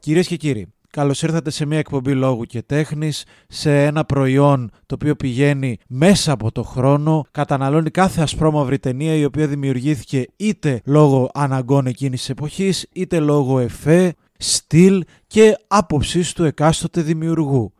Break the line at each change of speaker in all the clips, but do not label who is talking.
Κυρίες και κύριοι, καλώς ήρθατε σε μια εκπομπή λόγου και τέχνης, σε ένα προϊόν το οποίο πηγαίνει μέσα από το χρόνο, καταναλώνει κάθε ασπρόμαυρη ταινία η οποία δημιουργήθηκε είτε λόγω αναγκών εκείνης της εποχής, είτε λόγω εφέ, στυλ και άποψης του εκάστοτε δημιουργού.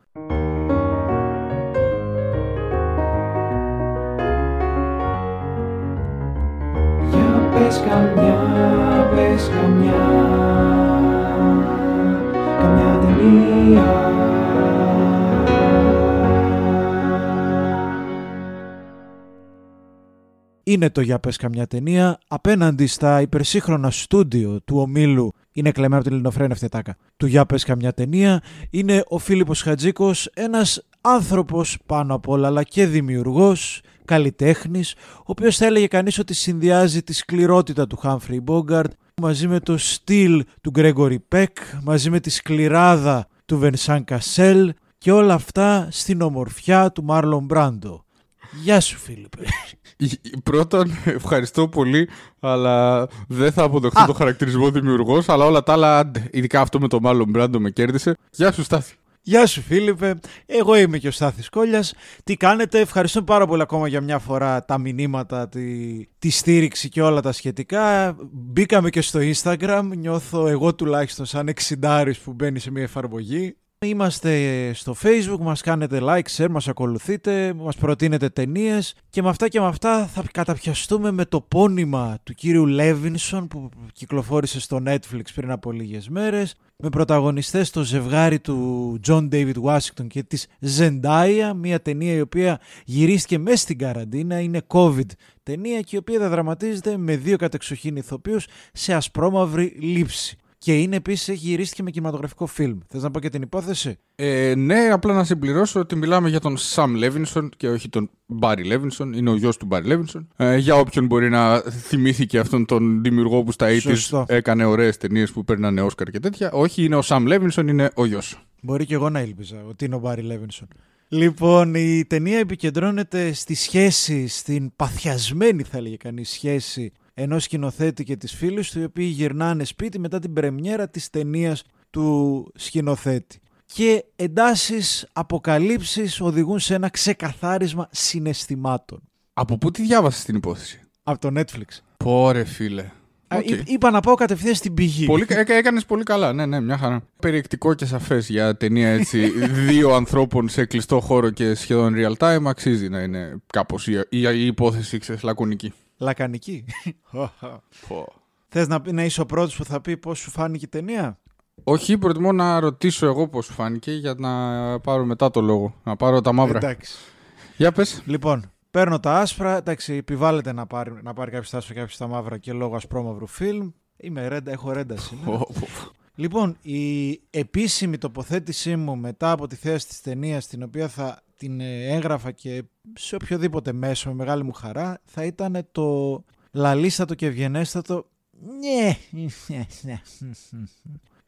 Είναι το «Για πες καμιά ταινία» απέναντι στα υπερσύγχρονα στούντιο του ομίλου είναι κλεμμένο από την Ελληνοφρένη Φτετάκα. Του «Για πες καμιά ταινία» είναι ο Φίλιππος Χατζίκος, ένας άνθρωπος πάνω απ' όλα αλλά και δημιουργός, καλλιτέχνης, ο οποίος θα έλεγε κανείς ότι συνδυάζει τη σκληρότητα του Humphrey Bogart μαζί με το στυλ του Γκρέγκορι Πεκ, μαζί με τη σκληράδα του Βενσάν Κασέλ και όλα αυτά στην ομορφιά του Μάρλον Μπράντο. Γεια σου Φίλιππε.
Πρώτον, ευχαριστώ πολύ, αλλά δεν θα αποδεχτώ
Α.
το χαρακτηρισμό δημιουργός, αλλά όλα τα άλλα, άντε, ειδικά αυτό με το Μάλλον Μπράντο με κέρδισε. Γεια σου, Στάθη.
Γεια σου Φίλιππε, εγώ είμαι και ο Στάθης Κόλλιας. Τι κάνετε, ευχαριστώ πάρα πολύ ακόμα για μια φορά τα μηνύματα, τη, τη στήριξη και όλα τα σχετικά. Μπήκαμε και στο Instagram, νιώθω εγώ τουλάχιστον σαν εξιντάρης που μπαίνει σε μια εφαρμογή. Είμαστε στο facebook, μας κάνετε like, share, μας ακολουθείτε, μας προτείνετε ταινίες και με αυτά και με αυτά θα καταπιαστούμε με το πόνημα του κύριου Λέβινσον που κυκλοφόρησε στο Netflix πριν από λίγες μέρες με πρωταγωνιστές το ζευγάρι του John David Washington και της Zendaya, μια ταινία η οποία γυρίστηκε μέσα στην καραντίνα, είναι COVID ταινία και η οποία δραματίζεται με δύο κατεξοχήν ηθοποιούς σε ασπρόμαυρη λήψη. Και είναι επίσης έχει γυρίστηκε με κινηματογραφικό φιλμ. Θες να πω και την υπόθεση;
Ε, ναι, απλά να συμπληρώσω ότι μιλάμε για τον Σαμ Λέβινσον και όχι τον Μπάρι Λέβινσον. Είναι ο γιος του Μπάρι Λέβινσον. Ε, για όποιον μπορεί να θυμήθηκε αυτόν τον δημιουργό που στα 80's
Σωστό.
έκανε ωραίες ταινίες που παίρνανε Όσκαρ και τέτοια. Όχι, είναι ο Σαμ Λέβινσον, είναι ο γιος.
Μπορεί και εγώ να ήλπιζα ότι είναι ο Μπάρι Λέβινσον. Λοιπόν, η ταινία επικεντρώνεται στη σχέση, στην παθιασμένη θα έλεγε κανείς σχέση ενός σκηνοθέτη και της φίλης του οι οποίοι γυρνάνε σπίτι μετά την πρεμιέρα της ταινίας του σκηνοθέτη. Και εντάσεις, αποκαλύψεις οδηγούν σε ένα ξεκαθάρισμα συναισθημάτων.
Από πού τη διάβασες την υπόθεση;
Από το Netflix.
Πόρε, φίλε.
Α,
οκ.
εί- Είπα να πάω κατευθείαν στην πηγή.
Πολύ, έκα, έκανες πολύ καλά, ναι, ναι, μια χαρά. Περιεκτικό και σαφές για ταινία έτσι δύο ανθρώπων σε κλειστό χώρο και σχεδόν real time αξίζει να είναι κάπως η, η, η υπόθεση, ξέρεις, λακωνική.
Λακανική. Θες να, πει- να είσαι ο πρώτος που θα πει πώς σου φάνηκε η ταινία;
Όχι, προτιμώ να ρωτήσω εγώ πώς σου φάνηκε για να πάρω μετά το λόγο, να πάρω τα μαύρα.
Εντάξει.
Για πες.
Λοιπόν, παίρνω τα άσπρα. Εντάξει, επιβάλλεται να πάρει, να πάρει κάποιος τα άσπρα και κάποιο τα μαύρα και λόγω ασπρόμαυρου φιλμ. Είμαι ρέντα, έχω ρέντα σήμερα.
Ω, ω,
λοιπόν, η επίσημη τοποθέτησή μου μετά από τη θέση της ταινίας, την οποία θα την ε, έγραφα και σε οποιοδήποτε μέσο με μεγάλη μου χαρά, θα ήταν το λαλίστατο και ευγενέστατο. Ναι.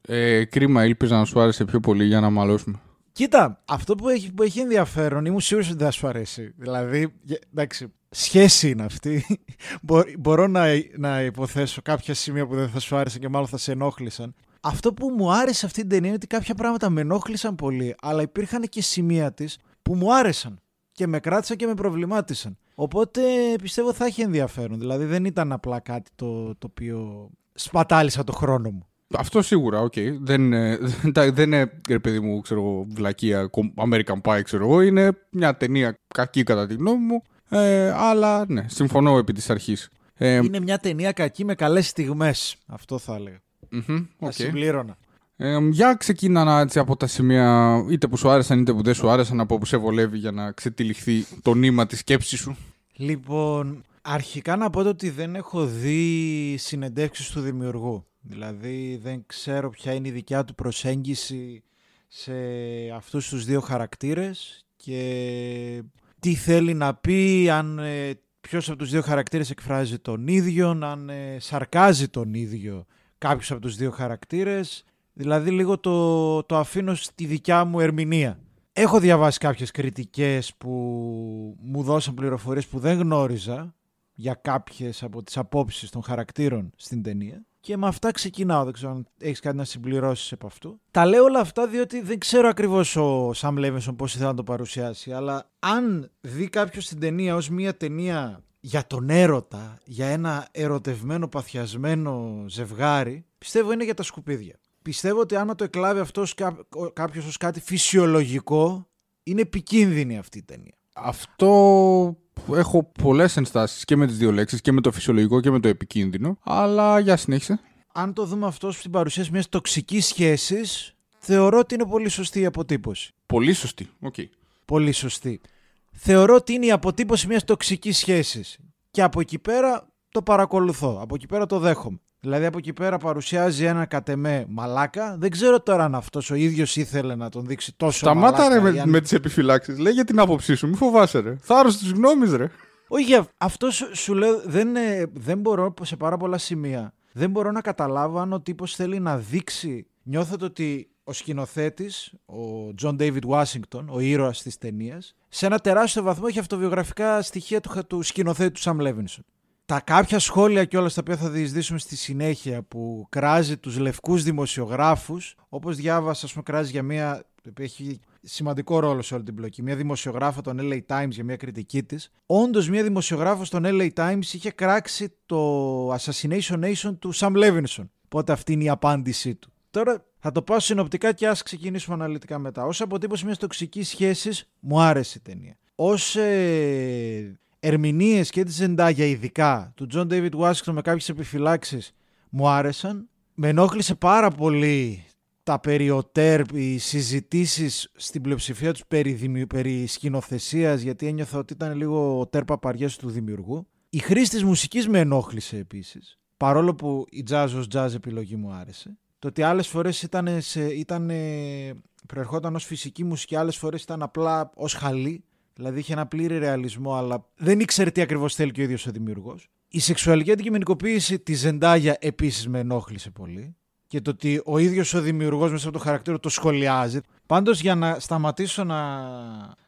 Ε, κρίμα, ήλπιζα να σου άρεσε πιο πολύ για να μαλώσουμε.
Κοίτα, αυτό που έχει, που έχει ενδιαφέρον, ήμουν σίγουρος ότι δεν θα σου αρέσει. Δηλαδή, γε- εντάξει, σχέση είναι αυτή. Μπο- Μπορώ να, να υποθέσω κάποια σημεία που δεν θα σου άρεσε και μάλλον θα σε ενόχλησαν. Αυτό που μου άρεσε αυτή την ταινία είναι ότι κάποια πράγματα με ενόχλησαν πολύ, αλλά υπήρχαν και σημεία της που μου άρεσαν και με κράτησαν και με προβλημάτισαν. Οπότε πιστεύω θα έχει ενδιαφέρον. Δηλαδή δεν ήταν απλά κάτι το, το οποίο σπατάλησα το χρόνο μου.
Αυτό σίγουρα, οκ. Δεν, είναι- δεν, τα- δεν είναι, ρε παιδί μου, ξέρω εγώ, βλακεία, κομ- American Pie, ξέρω εγώ. Είναι μια ταινία κακή κατά τη γνώμη μου. Ε, αλλά ναι, συμφωνώ επί της αρχής. Ε,
Είναι μια ταινία κακή με καλές στιγμές. Αυτό θα έλεγα.
μμμ,
Θα
οκ.
συμπλήρωνα.
Ε, για ξεκίνα έτσι από τα σημεία είτε που σου άρεσαν είτε που δεν σου άρεσαν από όπου σε βολεύει για να ξετυλιχθεί το νήμα της σκέψης σου.
Λοιπόν, αρχικά να πω ότι δεν έχω δει συνεντεύξεις του δημιουργού. Δηλαδή δεν ξέρω ποια είναι η δικιά του προσέγγιση σε αυτούς τους δύο χαρακτήρες και τι θέλει να πει, αν ε, ποιος από τους δύο χαρακτήρες εκφράζει τον ίδιο, αν ε, σαρκάζει τον ίδιο κάποιος από τους δύο χαρακτήρες. Δηλαδή λίγο το, το αφήνω στη δικιά μου ερμηνεία. Έχω διαβάσει κάποιες κριτικές που μου δώσαν πληροφορίες που δεν γνώριζα για κάποιες από τις απόψεις των χαρακτήρων στην ταινία. Και με αυτά ξεκινάω. Δεν ξέρω αν έχεις κάτι να συμπληρώσεις από αυτού. Τα λέω όλα αυτά διότι δεν ξέρω ακριβώς ο Σαμ Λέβενσον πώς ήθελε να το παρουσιάσει. Αλλά αν δει κάποιος την ταινία ως μια ταινία για τον έρωτα, για ένα ερωτευμένο, παθιασμένο ζευγάρι, πιστεύω είναι για τα σκουπίδια. Πιστεύω ότι άμα το εκλάβει αυτός κάποιος ως κάτι φυσιολογικό, είναι επικίνδυνη αυτή η ταινία.
Αυτό έχω πολλές ενστάσεις και με τις δύο λέξεις, και με το φυσιολογικό και με το επικίνδυνο. Αλλά για συνέχισε.
Αν το δούμε αυτό στην παρουσίαση μιας τοξικής σχέσης, θεωρώ ότι είναι πολύ σωστή η αποτύπωση.
Πολύ σωστή. Οκ.
Πολύ σωστή. Θεωρώ ότι είναι η αποτύπωση μιας τοξικής σχέσης. Και από εκεί πέρα το παρακολουθώ. Από εκεί πέρα το δέχομαι. Δηλαδή από εκεί πέρα παρουσιάζει ένα καργα μαλάκα. Δεν ξέρω τώρα αν αυτός ο ίδιος ήθελε να τον δείξει τόσο
Σταμάτα
μαλάκα.
ρε με,
ή αν-
με τις επιφυλάξεις. Λέγε την άποψή σου, μη φοβάσαι ρε. Θάρρος της γνώμης ρε.
Όχι, αυ- αυτό σου, σου λέω δεν, ε, δεν μπορώ σε πάρα πολλά σημεία. Δεν μπορώ να καταλάβω αν ο τύπος θέλει να δείξει. Νιώθω το ότι ο σκηνοθέτης, ο Τζον Ντέιβιντ Ουάσιγκτον, ο ήρωας της ταινίας, σε ένα τεράστιο βαθμό έχει αυτοβιογραφικά στοιχεία του, χα- του σκηνοθέτη του Σαμ Λέβινσον. Τα κάποια σχόλια και όλα τα οποία θα διεισδύσουμε στη συνέχεια που κράζει τους λευκούς δημοσιογράφους, όπως διάβασα, ας πούμε, κράζει για μια έχει σημαντικό ρόλο σε όλη την πλοκή. Μια δημοσιογράφο των LA Times για μια κριτική της. Όντως, μια δημοσιογράφος των LA Times είχε κράξει το Assassination Nation του Sam Levinson. Οπότε αυτή είναι η απάντησή του. Τώρα θα το πάω συνοπτικά και ας ξεκινήσουμε αναλυτικά μετά. Ω αποτύπωση μιας τοξικής σχέσης, μου άρεσε η ταινία. Ω ε, ερμηνείες και τη Ζεντάγια, ειδικά του John David Washington με κάποιες επιφυλάξεις, μου άρεσαν. Με ενόχλησε πάρα πολύ τα περί οτέρ, οι συζητήσεις στην πλειοψηφία τους περί, δημιου, περί σκηνοθεσίας, γιατί ένιωθα ότι ήταν λίγο οτέρ παπαριές του δημιουργού. Η χρήση της μουσικής με ενόχλησε επίσης, παρόλο που η jazz ως jazz επιλογή μου άρεσε. Το ότι άλλες φορές ήταν, σε, ήταν προερχόταν ως φυσική μουσική, άλλες φορές ήταν απλά ως χαλή, δηλαδή είχε ένα πλήρη ρεαλισμό, αλλά δεν ήξερε τι ακριβώς θέλει και ο ίδιος ο δημιουργός. Η σεξουαλική αντικειμενικοποίηση της Ζεντάγια επίσης με ενόχλησε πολύ και το ότι ο ίδιος ο δημιουργός μέσα από το χαρακτήρα το σχολιάζει. Πάντως για να σταματήσω να,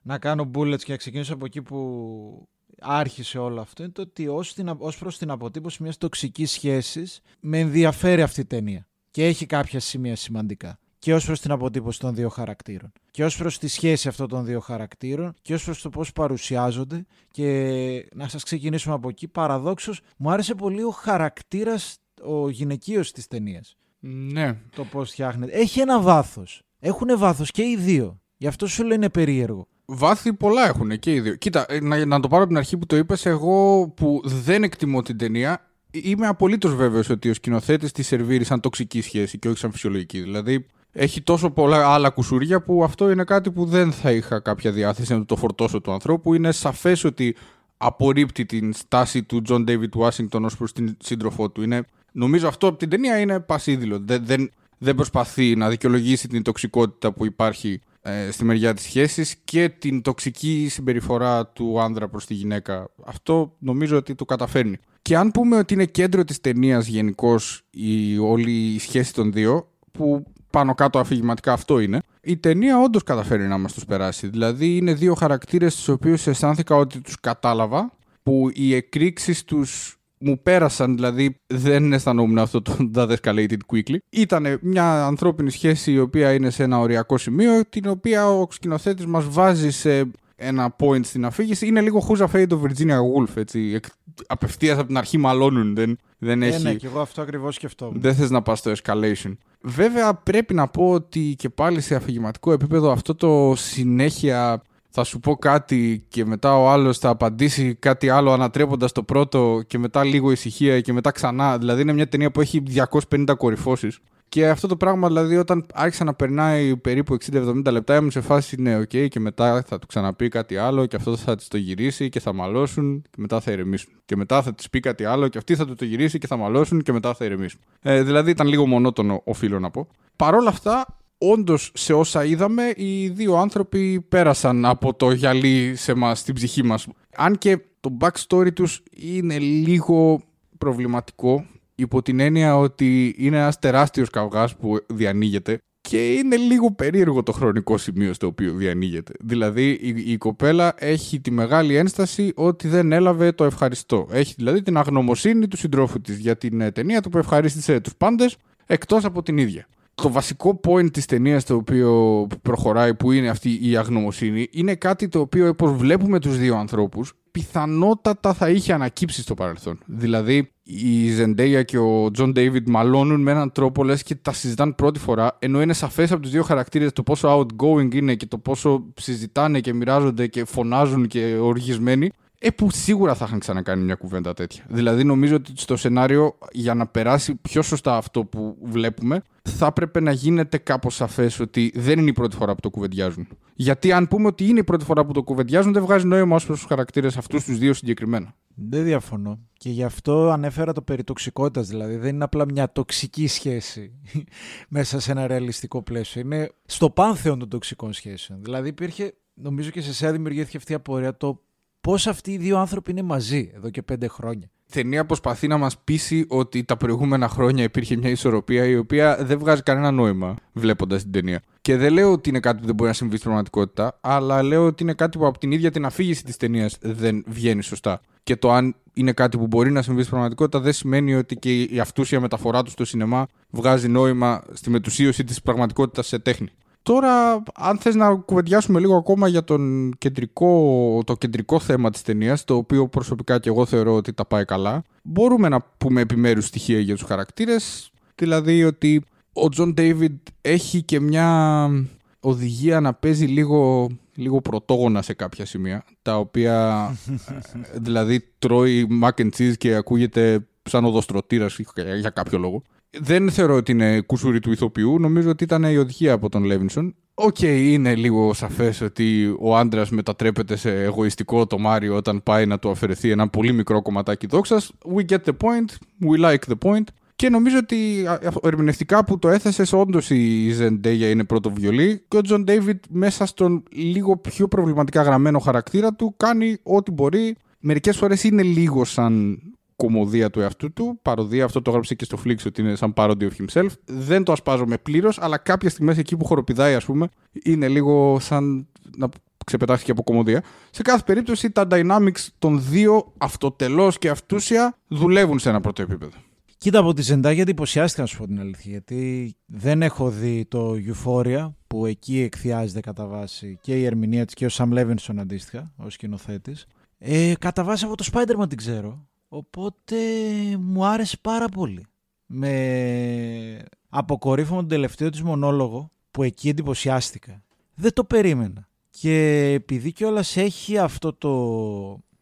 να κάνω bullets και να ξεκινήσω από εκεί που άρχισε όλο αυτό είναι το ότι ως, την, ως προς την αποτύπωση μιας τοξικής σχέσης με ενδιαφέρει αυτή η ταινία και έχει κάποια σημεία σημαντικά και ως προς την αποτύπωση των δύο χαρακτήρων και ως προς τη σχέση αυτών των δύο χαρακτήρων και ως προς το πώς παρουσιάζονται και να σας ξεκινήσουμε από εκεί παραδόξως μου άρεσε πολύ ο χαρακτήρας ο γυναικείος της ταινίας
Ναι.
το πώς φτιάχνεται. Έχει ένα βάθος. Έχουν βάθος και οι δύο. Γι' αυτό σου λένε περίεργο.
Βάθη πολλά έχουν και οι δύο. Κοίτα, ε, να, να το πάρω από την αρχή που το είπες, εγώ που δεν εκτιμώ την ταινία, είμαι απολύτως βέβαιος ότι ο σκηνοθέτης της σερβίρει σαν τοξική σχέση και όχι σαν φυσιολογική. Δηλαδή, έχει τόσο πολλά άλλα κουσουριά που αυτό είναι κάτι που δεν θα είχα κάποια διάθεση να το φορτώσω του ανθρώπου. Είναι σαφές ότι απορρίπτει την στάση του John David Washington ως προς την σύντροφό του. Είναι, νομίζω αυτό από την ταινία είναι πασίδηλο. Δεν, δεν, δεν προσπαθεί να δικαιολογήσει την τοξικότητα που υπάρχει ε, στη μεριά της σχέσης και την τοξική συμπεριφορά του άνδρα προς τη γυναίκα. Αυτό νομίζω ότι το καταφέρνει. Και αν πούμε ότι είναι κέντρο της ταινίας γενικώς η όλη η σχέση των δύο, που πάνω κάτω αφηγηματικά αυτό είναι, η ταινία όντως καταφέρει να μας τους περάσει. Δηλαδή είναι δύο χαρακτήρες τους οποίους αισθάνθηκα ότι τους κατάλαβα, που οι εκρήξεις τους μου πέρασαν, δηλαδή δεν αισθανόμουν αυτό το that escalated quickly. Ήταν μια ανθρώπινη σχέση η οποία είναι σε ένα οριακό σημείο, την οποία ο σκηνοθέτης μας βάζει σε ένα point στην αφήγηση. Είναι λίγο Who's Afraid of Virginia Woolf, έτσι. Εκ- Απευθείας από την αρχή μαλώνουν, δεν, δεν
Ε,
έχει...
ναι, και εγώ αυτό ακριβώς σκεφτόμουν.
Δεν θες να πας στο escalation. Βέβαια πρέπει να πω ότι και πάλι σε αφηγηματικό επίπεδο αυτό το συνέχεια θα σου πω κάτι και μετά ο άλλος θα απαντήσει κάτι άλλο ανατρέποντας το πρώτο και μετά λίγο ησυχία και μετά ξανά. Δηλαδή είναι μια ταινία που έχει 250 κορυφώσεις. Και αυτό το πράγμα δηλαδή όταν άρχισα να περνάει περίπου 60-70 λεπτά ήμουν σε φάση ναι οκ και μετά θα του ξαναπεί κάτι άλλο και αυτό θα της το γυρίσει και θα μαλώσουν και μετά θα ηρεμήσουν. Και μετά θα της πει κάτι άλλο και αυτή θα του το γυρίσει και θα μαλώσουν και μετά θα ηρεμήσουν. Ε, δηλαδή ήταν λίγο μονότονο οφείλω να πω. Παρ' όλα αυτά όντως σε όσα είδαμε οι δύο άνθρωποι πέρασαν από το γυαλί σε μας, στην ψυχή μας. Αν και το backstory τους είναι λίγο προβληματικό υπό την έννοια ότι είναι ένας τεράστιος καυγάς που διανοίγεται Και είναι λίγο περίεργο το χρονικό σημείο στο οποίο διανοίγεται. Δηλαδή η, η κοπέλα έχει τη μεγάλη ένσταση ότι δεν έλαβε το ευχαριστώ. Έχει δηλαδή την αγνωμοσύνη του συντρόφου της για την ε, ταινία του που ευχαρίστησε τους πάντες εκτός από την ίδια. Το βασικό point της ταινίας το οποίο προχωράει που είναι αυτή η αγνωμοσύνη είναι κάτι το οποίο όπως βλέπουμε τους δύο ανθρώπους πιθανότατα θα είχε ανακύψει στο παρελθόν. Δηλαδή η Ζεντάγια και ο Τζον Ντέιβιντ μαλώνουν με έναν τρόπο λες και τα συζητάνε πρώτη φορά ενώ είναι σαφές από τους δύο χαρακτήρες το πόσο outgoing είναι και το πόσο συζητάνε και μοιράζονται και φωνάζουν και οργισμένοι ε, που σίγουρα θα είχαν ξανακάνει μια κουβέντα τέτοια. Δηλαδή, νομίζω ότι στο σενάριο, για να περάσει πιο σωστά αυτό που βλέπουμε, θα έπρεπε να γίνεται κάπως σαφές ότι δεν είναι η πρώτη φορά που το κουβεντιάζουν. Γιατί αν πούμε ότι είναι η πρώτη φορά που το κουβεντιάζουν, δεν βγάζει νόημα ως προς τους χαρακτήρες αυτούς τους δύο συγκεκριμένα.
Δεν διαφωνώ. Και γι' αυτό ανέφερα το περί τοξικότητας, δηλαδή δεν είναι απλά μια τοξική σχέση μέσα σε ένα ρεαλιστικό πλαίσιο. Είναι στο πάνθεον των τοξικών σχέσεων. Δηλαδή υπήρχε, νομίζω και σε εσένα δημιουργήθηκε αυτή η απορία το πώς αυτοί οι δύο άνθρωποι είναι μαζί εδώ και πέντε χρόνια.
Η ταινία προσπαθεί να μας πείσει ότι τα προηγούμενα χρόνια υπήρχε μια ισορροπία η οποία δεν βγάζει κανένα νόημα βλέποντας την ταινία. Και δεν λέω ότι είναι κάτι που δεν μπορεί να συμβεί στην πραγματικότητα, αλλά λέω ότι είναι κάτι που από την ίδια την αφήγηση της ταινίας δεν βγαίνει σωστά. Και το αν είναι κάτι που μπορεί να συμβεί στην πραγματικότητα δεν σημαίνει ότι και η αυτούσια μεταφορά του στο σινεμά βγάζει νόημα στη μετουσίωση της πραγματικότητας σε τέχνη. Τώρα, αν θες να κουβεντιάσουμε λίγο ακόμα για τον κεντρικό, το κεντρικό θέμα της ταινίας, το οποίο προσωπικά και εγώ θεωρώ ότι τα πάει καλά, μπορούμε να πούμε επιμέρους στοιχεία για τους χαρακτήρες, δηλαδή ότι ο Τζον Ντέιβιντ έχει και μια οδηγία να παίζει λίγο, λίγο πρωτόγονα σε κάποια σημεία, τα οποία δηλαδή τρώει mac and cheese και ακούγεται σαν οδοστρωτήρας για κάποιο λόγο δεν θεωρώ ότι είναι κουσούρι του ηθοποιού. Νομίζω ότι ήταν η οδηγία από τον Λέβινσον. Οκ, είναι λίγο σαφές ότι ο άντρας μετατρέπεται σε εγωιστικό τομάρι ο όταν πάει να του αφαιρεθεί ένα πολύ μικρό κομματάκι δόξας. We get the point. We like the point. Και νομίζω ότι ερμηνευτικά που το έθεσες, όντως η Ζεντάγια είναι πρώτο βιολί και ο Τζον Ντέιβιντ μέσα στον λίγο πιο προβληματικά γραμμένο χαρακτήρα του κάνει ό,τι μπορεί. Μερικές φορές είναι λίγο σαν κομμωδία του εαυτού του. Παροδία, αυτό το έγραψε και στο Flix ότι είναι σαν parody of himself. Δεν το ασπάζομαι πλήρως, αλλά κάποια στιγμή εκεί που χοροπηδάει, ας πούμε, είναι λίγο σαν να ξεπετάχθηκε από κομμωδία. Σε κάθε περίπτωση, τα dynamics των δύο αυτοτελώς και αυτούσια δουλεύουν σε ένα πρώτο επίπεδο.
Κοίτα από τη Ζεντάγια εντυπωσιάστηκα να σου πω την αλήθεια. Γιατί δεν έχω δει το Euphoria που εκεί εκθιάζεται κατά βάση και η ερμηνεία της και ο Sam Levinson αντίστοιχα ω σκηνοθέτης. Ε, κατά βάση από το Spider-Man την ξέρω. Οπότε μου άρεσε πάρα πολύ. Με αποκορύφωμα τον τελευταίο της μονόλογο που εκεί εντυπωσιάστηκα. Δεν το περίμενα. Και επειδή κιόλας έχει αυτό το,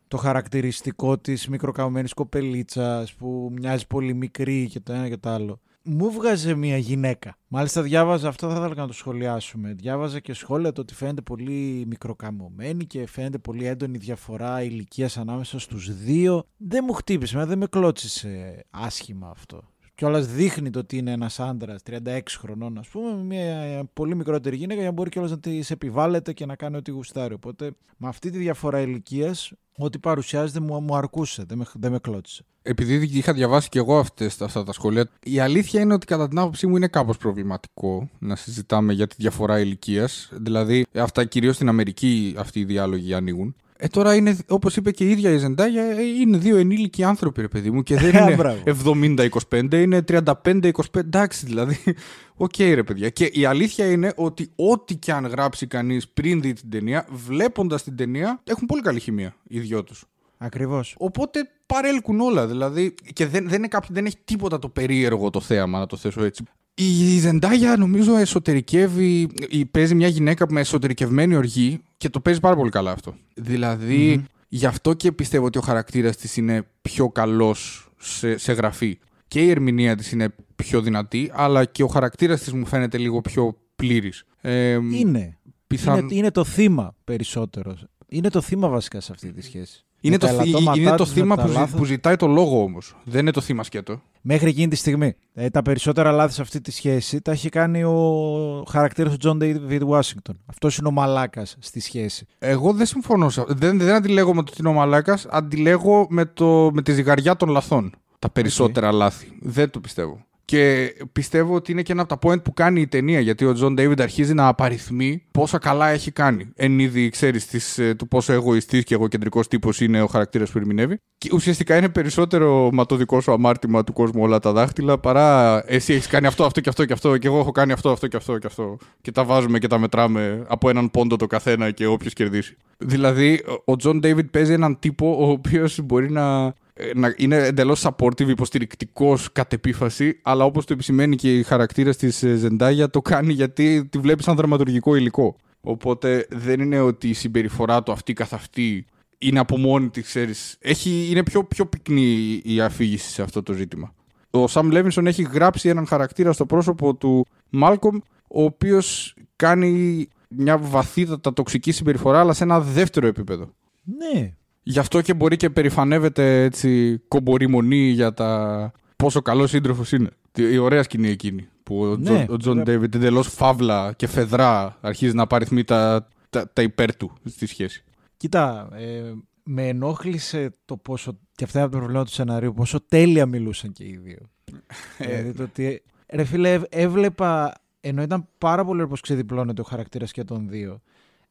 το χαρακτηριστικό της μικροκαμμένης κοπελίτσας που μοιάζει πολύ μικρή και το ένα και το άλλο μου βγάζε μια γυναίκα. Μάλιστα διάβαζα, αυτό θα ήθελα να το σχολιάσουμε. Διάβαζα και σχόλια το ότι φαίνεται πολύ μικροκαμωμένη και φαίνεται πολύ έντονη διαφορά ηλικίας ανάμεσα στους δύο. Δεν μου χτύπησε, δεν με κλώτσισε άσχημα αυτό. Κιόλας δείχνει το ότι είναι ένας άντρας 36 χρονών, ας πούμε, με μια πολύ μικρότερη γυναίκα για να μπορεί κιόλας να τη επιβάλλεται και να κάνει ό,τι γουστάρει. Οπότε με αυτή τη διαφορά ηλικίας, ό,τι παρουσιάζεται μου, μου αρκούσε, δεν με, δεν με κλώτησε
επειδή είχα διαβάσει και εγώ αυτές, αυτά τα σχόλια, η αλήθεια είναι ότι κατά την άποψή μου είναι κάπως προβληματικό να συζητάμε για τη διαφορά ηλικίας. Δηλαδή, αυτά κυρίως στην Αμερική αυτοί οι διάλογοι ανοίγουν. Ε, τώρα είναι, όπως είπε και η ίδια η Ζεντάγια, ε, είναι δύο ενήλικοι άνθρωποι, ρε παιδί μου, και δεν είναι 70-25, είναι 35-25. Εντάξει, δηλαδή. Οκ, okay, ρε παιδιά. Και η αλήθεια είναι ότι ό,τι και αν γράψει κανείς πριν δει την ταινία, βλέποντας την ταινία, έχουν πολύ καλή χημεία οι δυο τους.
Ακριβώς.
Οπότε παρέλκουν όλα. Δηλαδή, και δεν, δεν, είναι κάποιο, δεν έχει τίποτα το περίεργο το θέαμα, να το θέσω έτσι. Η Ζεντάγια νομίζω εσωτερικεύει, παίζει μια γυναίκα με εσωτερικευμένη οργή και το παίζει πάρα πολύ καλά αυτό. Δηλαδή, γι' αυτό και πιστεύω ότι ο χαρακτήρας της είναι πιο καλός σε, σε γραφή. Και η ερμηνεία της είναι πιο δυνατή, αλλά και ο χαρακτήρας της μου φαίνεται λίγο πιο πλήρης.
Ε, είναι. είναι. Είναι το θύμα περισσότερο. Είναι το θύμα βασικά σε αυτή τη σχέση.
Είναι το, είναι το θύμα που, που ζητάει το λόγο όμως. Δεν είναι το θύμα σκέτο.
Μέχρι εκείνη τη στιγμή. Ε, τα περισσότερα λάθη σε αυτή τη σχέση τα έχει κάνει ο χαρακτήρας του Τζον Ντέιβιντ Ουάσιγκτον. Αυτός είναι ο μαλάκας στη σχέση.
Εγώ δεν συμφωνώ. Δεν, δεν αντιλέγω με το ότι είναι ο μαλάκας, αντιλέγω με, το, με τη ζυγαριά των λαθών. Τα περισσότερα λάθη. Δεν το πιστεύω. Και πιστεύω ότι είναι και ένα από τα point που κάνει η ταινία. Γιατί ο Τζον Ντέιβιντ αρχίζει να απαριθμεί πόσα καλά έχει κάνει. Εν είδει ξέρεις του πόσο εγωιστής και εγωκεντρικός τύπος είναι ο χαρακτήρας που ερμηνεύει. Και ουσιαστικά είναι περισσότερο μα το δικό σου αμάρτημα του κόσμου όλα τα δάχτυλα παρά εσύ έχεις κάνει αυτό, αυτό και αυτό και αυτό. Και εγώ έχω κάνει αυτό, αυτό και αυτό και αυτό. Και τα βάζουμε και τα μετράμε από έναν πόντο το καθένα και όποιος κερδίσει. Δηλαδή, ο Τζον Ντέιβιντ παίζει έναν τύπο ο οποίος μπορεί να ε, να είναι εντελώς supportive, υποστηρικτικός κατ' επίφαση, αλλά όπως το επισημαίνει και η χαρακτήρας της Ζεντάγια, το κάνει γιατί τη βλέπεις σαν δραματουργικό υλικό. Οπότε δεν είναι ότι η συμπεριφορά του αυτή καθ' αυτή είναι από μόνη της, ξέρεις. Είναι πιο, πιο πυκνή η αφήγηση σε αυτό το ζήτημα. Ο Σαμ Λέβινσον έχει γράψει έναν χαρακτήρα στο πρόσωπο του Μάλκομ, ο οποίος κάνει μια βαθύτατα τοξική συμπεριφορά, αλλά σε ένα δεύτερο επίπεδο.
Ναι,
Γι' αυτό και μπορεί και περηφανεύεται έτσι κομπορρημονεί για τα πόσο καλός σύντροφος είναι. Η ωραία σκηνή εκείνη. Που ο
Ναι,
Τζον- ο Τζον
βέβαια.
Ντέιβιντ εντελώς φαύλα και φαιδρά αρχίζει να απαριθμεί τα, τα, τα υπέρ του στη σχέση.
Κοίτα, ε, με ενόχλησε το πόσο, και αυτά είναι από το πρόβλημα του σενάριου, πόσο τέλεια μιλούσαν και οι δύο. δηλαδή το ότι, ρε φίλε, έβ- έβλεπα, ενώ ήταν πάρα πολύ ωραίο πως ξεδιπλώνεται ο χαρακτήρας και των δύο,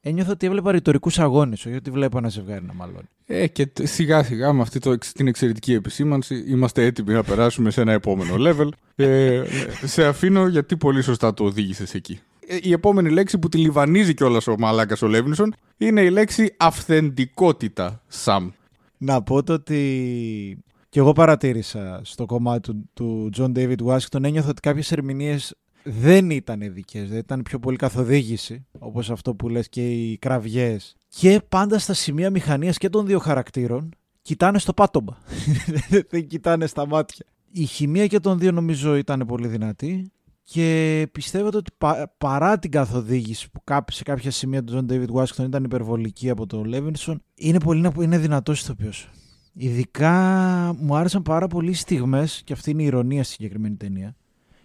ένιωθα ότι έβλεπα ρητορικούς αγώνες, όχι ότι βλέπω ένα ζευγάρι να μαλώνει.
Ε, και τ- σιγά σιγά με αυτή το, εξ- την εξαιρετική επισήμανση είμαστε έτοιμοι να περάσουμε σε ένα επόμενο level. Ε, σε αφήνω γιατί πολύ σωστά το οδήγησες εκεί. Ε, η επόμενη λέξη που τη λιβανίζει κιόλας ο Μαλάκας ο Λέβινσον είναι η λέξη αυθεντικότητα, Σαμ.
Να πω το ότι και εγώ παρατήρησα στο κομμάτι του, του John David Washington ένιωθα ότι κάποιες ερμηνείες δεν ήταν δικές, δεν ήταν πιο πολύ καθοδήγηση, όπως αυτό που λες και οι κραυγές. Και πάντα στα σημεία μηχανίας και των δύο χαρακτήρων κοιτάνε στο πάτωμα, δεν κοιτάνε στα μάτια. Η χημεία και των δύο νομίζω ήταν πολύ δυνατή και πιστεύω ότι πα- παρά την καθοδήγηση που κάπου σε κάποια σημεία του John David Washington ήταν υπερβολική από τον Levinson, είναι πολύ να πω- είναι δυνατός ηθοποιός. Ειδικά μου άρεσαν πάρα πολύ οι στιγμές, και αυτή είναι η ηρωνία στη συγκεκριμένη ταινία.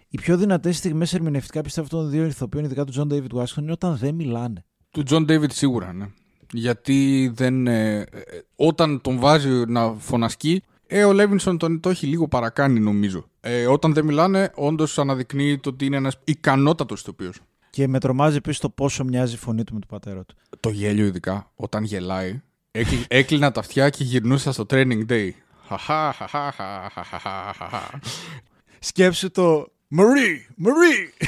Οι πιο δυνατές στιγμές ερμηνευτικά πιστεύω των δύο ηθοποιών, ειδικά του John David Washington, είναι όταν δεν μιλάνε.
Του Τζον Ντέιβιντ σίγουρα, ναι. Γιατί δεν. ε, ε, όταν τον βάζει να φωνασκεί, ε, ο Λέβινσον τον το έχει λίγο παρακάνει, νομίζω. Ε, όταν δεν μιλάνε, όντως αναδεικνύει το ότι είναι ένας ικανότατος ηθοποιός.
Και με τρομάζει επίσης το πόσο μοιάζει η φωνή του με του πατέρα του.
Το γέλιο, ειδικά, όταν γελάει, έκλει- έκλεινα τα αυτιά και γυρνούσα στο training day. Χαχά, χαχά, χαχά, χαχά, χαχά.
Σκέψου το Marie, Marie,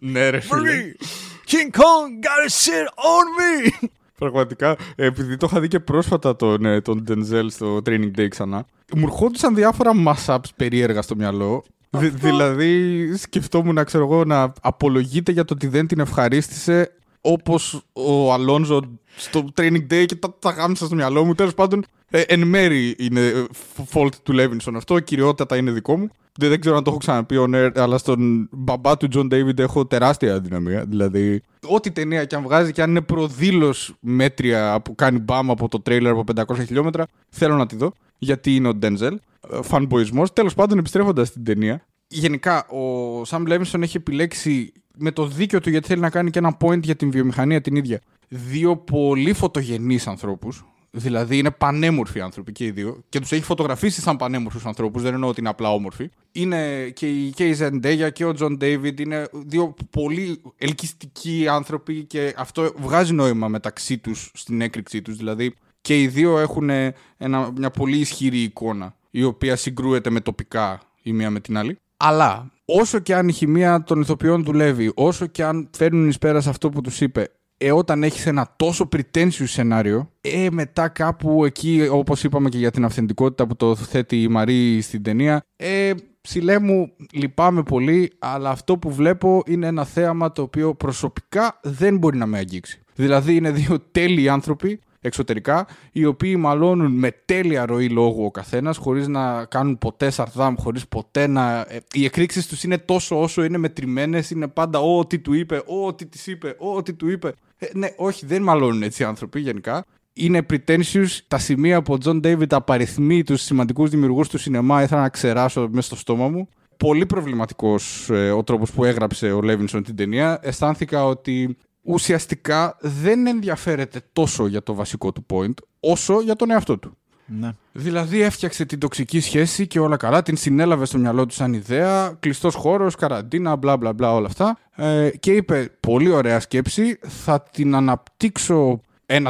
Ναι, ρε φίλε.
Marie, King Kong got a shit on me.
Πραγματικά, επειδή το είχα δει και πρόσφατα τον, ε, τον Denzel στο Training Day ξανά, μου ερχόντουσαν διάφορα mass-ups περίεργα στο μυαλό. Δη- δηλαδή, σκεφτόμουν, ξέρω εγώ, να απολογείται για το ότι δεν την ευχαρίστησε όπως ο Αλόνζο στο Training Day και τα, τα γάμισα στο μυαλό μου. Τέλος πάντων, ε, εν μέρη είναι ε, fault του Levinson αυτό, κυριότατα είναι δικό μου. Δεν, δεν ξέρω αν το έχω ξαναπεί on air, αλλά στον μπαμπά του John David έχω τεράστια αδυναμία. Δηλαδή, ό,τι ταινία και αν βγάζει και αν είναι προδήλως μέτρια που κάνει μπαμ από το τρέιλερ από 500 χιλιόμετρα, θέλω να τη δω. Γιατί είναι ο Denzel. Φανμποϊσμός. Τέλος πάντων, επιστρέφοντας στην ταινία, γενικά ο Σαμ Λέβινσον έχει επιλέξει με το δίκιο του γιατί θέλει να κάνει και ένα point για την βιομηχανία την ίδια. Δύο πολύ φωτογενείς ανθρώπους. Δηλαδή είναι πανέμορφοι άνθρωποι και οι δύο. Και τους έχει φωτογραφίσει σαν πανέμορφους ανθρώπους. Δεν εννοώ ότι είναι απλά όμορφοι. Είναι και η, και η Zendaya και ο Τζον Ντέιβιντ. Είναι δύο πολύ ελκυστικοί άνθρωποι και αυτό βγάζει νόημα μεταξύ τους στην έκρηξή τους. Δηλαδή και οι δύο έχουν ένα, μια πολύ ισχυρή εικόνα η οποία συγκρούεται μετωπικά η μία με την άλλη. Αλλά όσο και αν η χημεία των ηθοποιών δουλεύει, όσο και αν φέρνουν εις πέρας σε αυτό που τους είπε, ε, όταν έχεις ένα τόσο pretentious σενάριο, ε, μετά κάπου εκεί, όπως είπαμε και για την αυθεντικότητα που το θέτει η Μαρή στην ταινία, ε, ψηλέ μου, λυπάμαι πολύ, αλλά αυτό που βλέπω είναι ένα θέαμα το οποίο προσωπικά δεν μπορεί να με αγγίξει. Δηλαδή είναι δύο τέλειοι άνθρωποι εξωτερικά, οι οποίοι μαλώνουν με τέλεια ροή λόγου ο καθένας, χωρίς να κάνουν ποτέ σαρδάμ, χωρίς ποτέ να. ε, Οι εκρήξεις τους είναι τόσο όσο είναι μετρημένες, είναι πάντα ό, τι του είπε, ό, τι της είπε, ό, τι του είπε. Ε, ναι, όχι, δεν μαλώνουν έτσι οι άνθρωποι γενικά. Είναι pretentious. Τα σημεία που ο Τζον Ντέιβιντ απαριθμεί τους σημαντικούς δημιουργούς του σινεμά ήθελα να ξεράσω μέσα στο στόμα μου. Πολύ προβληματικός ο τρόπος που έγραψε ο Λέβινσον την ταινία. Αισθάνθηκα ότι ουσιαστικά δεν ενδιαφέρεται τόσο για το βασικό του point, όσο για τον εαυτό του.
Ναι.
Δηλαδή έφτιαξε την τοξική σχέση και όλα καλά, την συνέλαβε στο μυαλό του σαν ιδέα, κλειστός χώρος, καραντίνα, μπλα μπλα μπλα όλα αυτά. Ε, και είπε: Πολύ ωραία σκέψη, θα την αναπτύξω 1%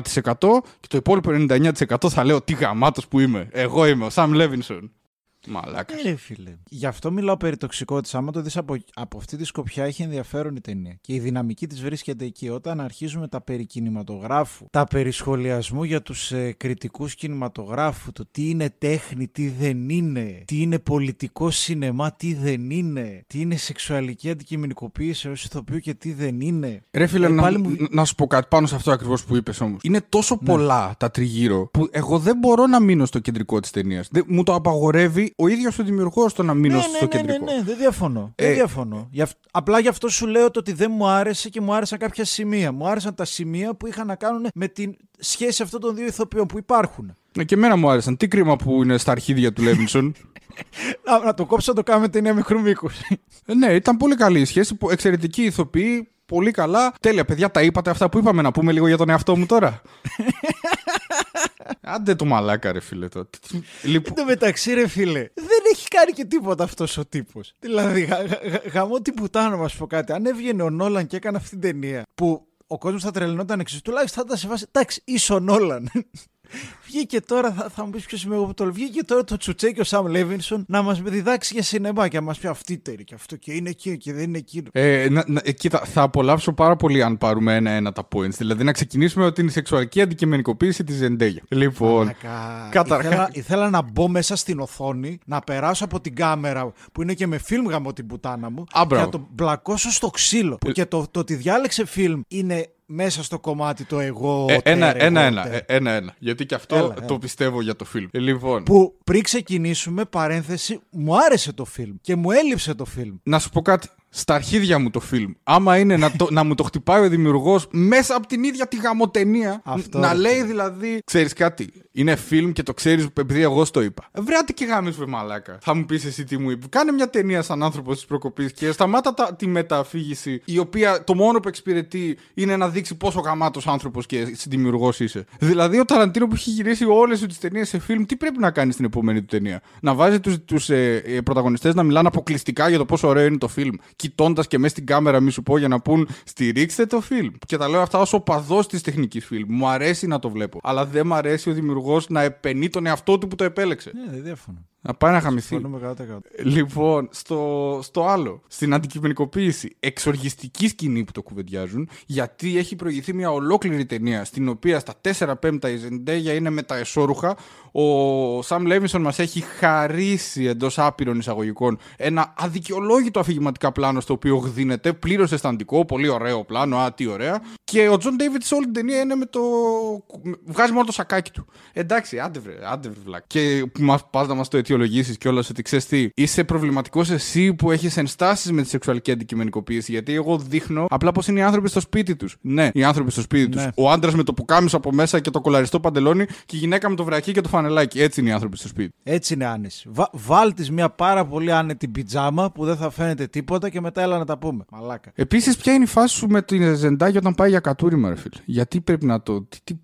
και το υπόλοιπο 99% θα λέω τι γαμάτος που είμαι. Εγώ είμαι ο Σαμ Λέβινσον. Μαλάκας.
Ε, ρε φίλε. Γι' αυτό μιλάω περί τοξικότητας. Άμα το δεις από, από αυτή τη σκοπιά, έχει ενδιαφέρον η ταινία. Και η δυναμική της βρίσκεται εκεί. Όταν αρχίζουμε τα περί κινηματογράφου, τα περί σχολιασμού για τους ε, κριτικούς κινηματογράφου, το τι είναι τέχνη, τι δεν είναι, τι είναι πολιτικό σινεμά, τι δεν είναι, τι είναι σεξουαλική αντικειμενικοποίηση ω ηθοποιού και τι δεν είναι.
Ρε φίλε,
Ε,
να,
πάλι μου-
να σου πω κάτι πάνω σε αυτό ακριβώς που είπες όμως. Είναι τόσο
Ναι.
πολλά τα τριγύρω που εγώ δεν μπορώ να μείνω στο κεντρικό της ταινίας. Μου το απαγορεύει ο ίδιος ο δημιουργός το να μείνω
ναι,
στο
ναι, ναι,
κεντρικό.
ναι, ναι, δεν διαφωνώ.
Ε,
δεν διαφωνώ. Γι' αυ- Απλά γι' αυτό σου λέω το ότι δεν μου άρεσε και μου άρεσαν κάποια σημεία. Μου άρεσαν τα σημεία που είχαν να κάνουν με τη σχέση αυτών των δύο ηθοποιών που υπάρχουν.
Ναι, και εμένα μου άρεσαν. Τι κρίμα που είναι στα αρχίδια του Λέβινσον.
Να, να το κόψω να το κάνουμε ταινία μικρού μήκου.
Ε, ναι, ήταν πολύ καλή η σχέση. που- Εξαιρετική ηθοποιή. Πολύ καλά. Τέλεια, παιδιά, τα είπατε αυτά που είπαμε. Να πούμε λίγο για τον εαυτό μου τώρα. Άντε το μαλάκα, ρε φίλε. Το. Λοιπόν,
Εν τω μεταξύ, ρε φίλε, δεν έχει κάνει και τίποτα αυτός ο τύπος. Δηλαδή, γα, γα, γα- γαμώ την πουτάνα μας πω κάτι. Αν έβγαινε ο Νόλαν και έκανε αυτή την ταινία που ο κόσμος θα τρελνόταν εξή, τουλάχιστον θα ήταν σε φάση. Εντάξει, είσαι ο Νόλαν. Βγήκε τώρα, θα, θα μου πεις ποιος είμαι εγώ που το λέω. Βγήκε τώρα το Τσουτσέ και ο Σαμ Λέβινσον να μας διδάξει για σινεμά και να μας πει αυτή τέρη και αυτό και είναι εκεί και δεν είναι εκείνο.
ε, να, να, ε, κοίτα, θα απολαύσω πάρα πολύ αν πάρουμε ένα-ένα τα points. Δηλαδή να ξεκινήσουμε ότι είναι η σεξουαλική αντικειμενικοποίηση της Ζεντέγια. Λοιπόν,
Μαλάκα.
καταρχάς-
Ήθελα, ήθελα να μπω μέσα στην οθόνη, να περάσω από την κάμερα που είναι και με φιλμ γαμώ την πουτάνα μου
Α,
και
μπράβο.
να το μπλακώσω στο ξύλο. Που και το, το ότι διάλεξε φιλμ είναι μέσα στο κομμάτι το εγώ.
ε,
τερ,
ένα,
εγώ,
ένα, ένα,
τερ.
ε, ένα, ένα. Γιατί και αυτό
Έλα,
το
έλα.
πιστεύω για το φιλμ. Ε, λοιπόν,
Που πριν ξεκινήσουμε, παρένθεση, μου άρεσε το φιλμ και μου έλειψε το φιλμ.
να σου πω κάτι. Στα αρχίδια μου το φιλμ. Άμα είναι να, το, να μου το χτυπάει ο δημιουργός μέσα από την ίδια τη γαμοτενία.
Αυτό,
να
ρε
λέει
φίλε.
δηλαδή. Ξέρεις κάτι. Είναι φιλμ και το ξέρεις επειδή εγώ στο είπα. Ε, Βρέατε και γάμι με μαλάκα. Θα μου πεις εσύ τι μου είπες. Κάνε μια ταινία σαν άνθρωπος της προκοπής και σταμάτα τα, τη μεταφύγηση η οποία το μόνο που εξυπηρετεί είναι να δείξει πόσο γαμάτος άνθρωπος και δημιουργός είσαι. Δηλαδή ο Ταραντίνο που έχει γυρίσει όλες τις ταινίες σε φιλμ, τι πρέπει να κάνει στην επόμενη του ταινία; Να βάζει του τους, ε, ε, πρωταγωνιστές να μιλάνε αποκλειστικά για το πόσο ωραίο είναι το φιλμ. Κοιτώντας και μέσα στην κάμερα, μη σου πω, για να πούν στηρίξτε το φιλμ. Και τα λέω αυτά ως οπαδό της τεχνικής φιλμ. Μου αρέσει να το βλέπω. Αλλά δεν μου αρέσει ο δημιουργός να επαινεί τον εαυτό του που το επέλεξε.
Ναι, δεν διαφωνώ.
Να πάει να γαμηθεί.
Συμφωνούμε 100%.
Λοιπόν, στο, στο άλλο, στην αντικειμενικοποίηση, εξοργιστική σκηνή που το κουβεντιάζουν, γιατί έχει προηγηθεί μια ολόκληρη ταινία στην οποία στα 4 πέμπτα η Zendaya είναι με τα εσώρουχα. Ο Σαμ Λέβινσον μας έχει χαρίσει εντός άπειρων εισαγωγικών ένα αδικαιολόγητο αφηγηματικά πλάνο στο οποίο γδύνεται, πλήρως αισθαντικό, πολύ ωραίο πλάνο, α, τι ωραία. Και ο Τζον Ντέιβιντ σε όλη την ταινία είναι με το. βγάζει μόνο το σακάκι του. Εντάξει, άντε βρε, άντε βρε βλάκ. Και που μας πας να μας το αιτιολογήσεις κιόλα ότι ξέρεις τι, είσαι προβληματικός εσύ που έχεις ενστάσεις με τη σεξουαλική αντικειμενικοποίηση. Γιατί εγώ δείχνω απλά πως είναι οι άνθρωποι στο σπίτι τους. Ναι, οι άνθρωποι στο σπίτι
Ναι.
του. Ο άντρας με το πουκάμισο από μέσα και το κολαριστό παντελόνι και η γυναίκα με το βρακί και το φανελάκι. Έτσι είναι οι άνθρωποι στο σπίτι.
Έτσι είναι άνεση. Βα, βάλ της μια πάρα πολύ άνετη πιτζάμα που δεν θα φαίνεται τίποτα και μετά έλα να τα πούμε. Μαλάκα.
Επίσης, ποια είναι η φάση σου με την Ζεντάγια όταν πάει για κατούριμα, ρε φίλε; Γιατί πρέπει να το. Τι, τι...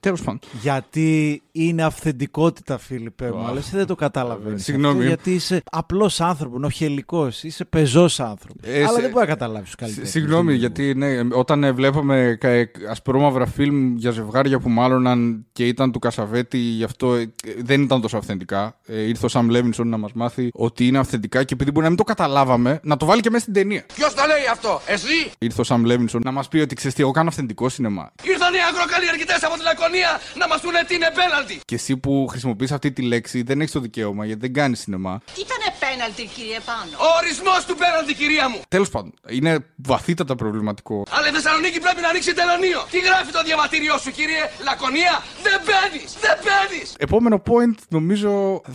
Τέλος πάντων.
Γιατί είναι αυθεντικότητα, Φίλιππε μου.
Αχ.
Αλλά εσύ δεν το καταλαβαίνεις.
Συγγνώμη.
Γιατί είσαι απλός άνθρωπο, νοχελικό. Είσαι πεζός άνθρωπο.
Ε,
Αλλά
σε-
δεν μπορεί να καταλάβεις τους
Σ-
καλύτερους.
Συγγνώμη, γιατί ναι, όταν ε, βλέπαμε κα- ε, ασπρόμαυρα φιλμ για ζευγάρια που μάλλοναν και ήταν του Κασαβέτη, γι' αυτό ε, δεν ήταν τόσο αυθεντικά. Ε, ήρθε ο Σαμ Λέβινσον να μας μάθει ότι είναι αυθεντικά και επειδή μπορεί να μην το καταλάβαμε, να το βάλει και μέσα στην ταινία.
Ποιος το λέει αυτό, εσύ!
Ήρθε ο Σαμ Λέβινσον να μας πει ότι ξέρεις τι, εγώ κάνω αυθεντικό σινεμά.
Ήρθαν οι αγροκαλλιεργητές από τη Λακωνία να μας πούνε τι είναι πέναλτι!
Και εσύ που χρησιμοποιείς αυτή τη λέξη δεν έχεις το δικαίωμα γιατί δεν κάνεις σινεμά.
Ήτανε πέναλτι, κύριε Πάνο.
Ο ορισμός του πέναλτι, κυρία μου!
Τέλος πάντων, είναι βαθύτατα προβληματικό.
Αλλά η Θεσσαλονίκη πρέπει να ανοίξει τελωνίο! Τι γράφει το διαβατήριό σου, κύριε Λακωνία! Δεν μπαίνει! Δεν μπαίνει!
Επόμενο point, νομίζω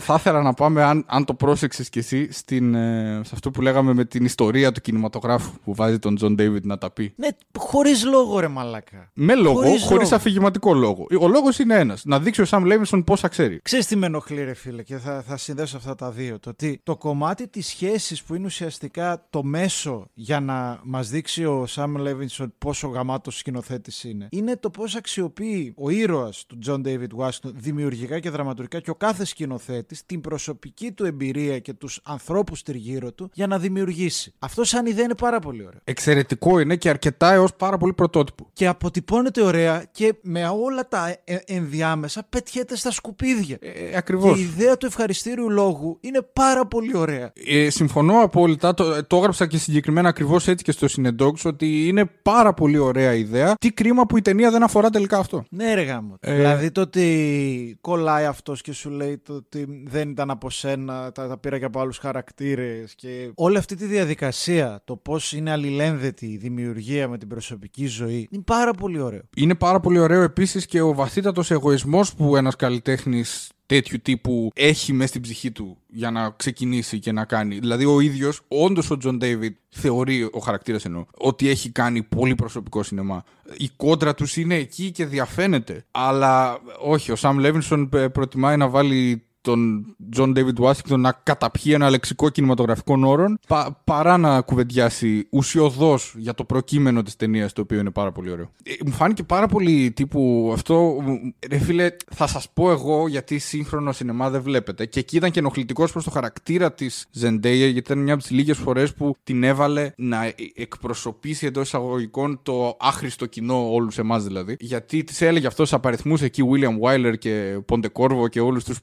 θα ήθελα να πάμε, αν, αν το πρόσεξες κι εσύ, στην, ε, σε αυτό που λέγαμε με την ιστορία του κινηματογράφου που βάζει τον Τζον Ντέιβιντ να τα πει.
Ναι, χωρίς λόγο, ρε Μαλάκα.
Με λόγο,
Χωρίς
χωρίς
λόγο.
αφηγηματικό λόγο. Ο λόγος είναι ένας. Να δείξει ο Σαμ Σαμ Λέβινσον πόσα ξέρει.
Ξέρεις τι με ενοχλεί ρε φίλε και θα, θα συνδέσω αυτά τα δύο. Το ότι το κομμάτι της σχέσης που είναι ουσιαστικά το μέσο για να μας δείξει ο Σάμ Λέβινσον πόσο γαμάτος σκηνοθέτης είναι. Είναι το πώς αξιοποιεί ο ήρωας του John David Washington δημιουργικά και δραματουργικά και ο κάθε σκηνοθέτης την προσωπική του εμπειρία και τους ανθρώπους τριγύρω του για να δημιουργήσει. Αυτό σαν ιδέα είναι πάρα πολύ ωραίο.
Εξαιρετικό είναι και αρκετά έως πάρα πολύ πρωτότυπο.
Και αποτυπώνεται ωραία και με όλα τα ε- ενδιάμεσα πετιέται στα σκουπίδια.
Ε, Ακριβώς.
Και η ιδέα του ευχαριστήριου λόγου είναι πάρα πολύ ωραία.
Ε, συμφωνώ απόλυτα. Το, το έγραψα και συγκεκριμένα ακριβώς έτσι και στο Cinedogs ότι είναι πάρα πολύ ωραία ιδέα. Τι κρίμα που η ταινία δεν αφορά τελικά αυτό.
Ναι, ρε γάμο.
Ε.
Δηλαδή το ότι κολλάει αυτός και σου λέει το ότι δεν ήταν από σένα, τα, τα πήρα και από άλλους χαρακτήρες. Και όλη αυτή τη διαδικασία, το πώς είναι αλληλένδετη η δημιουργία με την προσωπική ζωή, είναι πάρα πολύ ωραίο.
Είναι πάρα πολύ ωραίο επίσης και ο βαθύτατος εγωισμός που ένας καλλιτέχνης τέτοιου τύπου έχει μέσα στην ψυχή του για να ξεκινήσει και να κάνει. Δηλαδή, ο ίδιος, όντως ο Τζον Ντέιβιντ, θεωρεί, ο χαρακτήρας εννοώ, ότι έχει κάνει πολύ προσωπικό σινεμά. Η κόντρα τους είναι εκεί και διαφαίνεται. Αλλά όχι, ο Σαμ Λέβινσον ε, προτιμάει να βάλει τον Τζον David Washington να καταπιεί ένα λεξικό κινηματογραφικών όρων πα- παρά να κουβεντιάσει ουσιωδώς για το προκείμενο της ταινίας, το οποίο είναι πάρα πολύ ωραίο. Ε, μου φάνηκε πάρα πολύ τύπου αυτό. μ, Ρε φίλε, θα σας πω εγώ γιατί σύγχρονο σινεμά δεν βλέπετε. Και εκεί ήταν και ενοχλητικός προς το χαρακτήρα της Zendaya, γιατί ήταν μια από τις λίγες φορές που την έβαλε να ε- εκπροσωπήσει εντός εισαγωγικών το άχρηστο κοινό, όλους εμάς δηλαδή. Γιατί της έλεγε αυτό απαριθμούς εκεί William Wyler και Ποντεκόρβο και όλους τους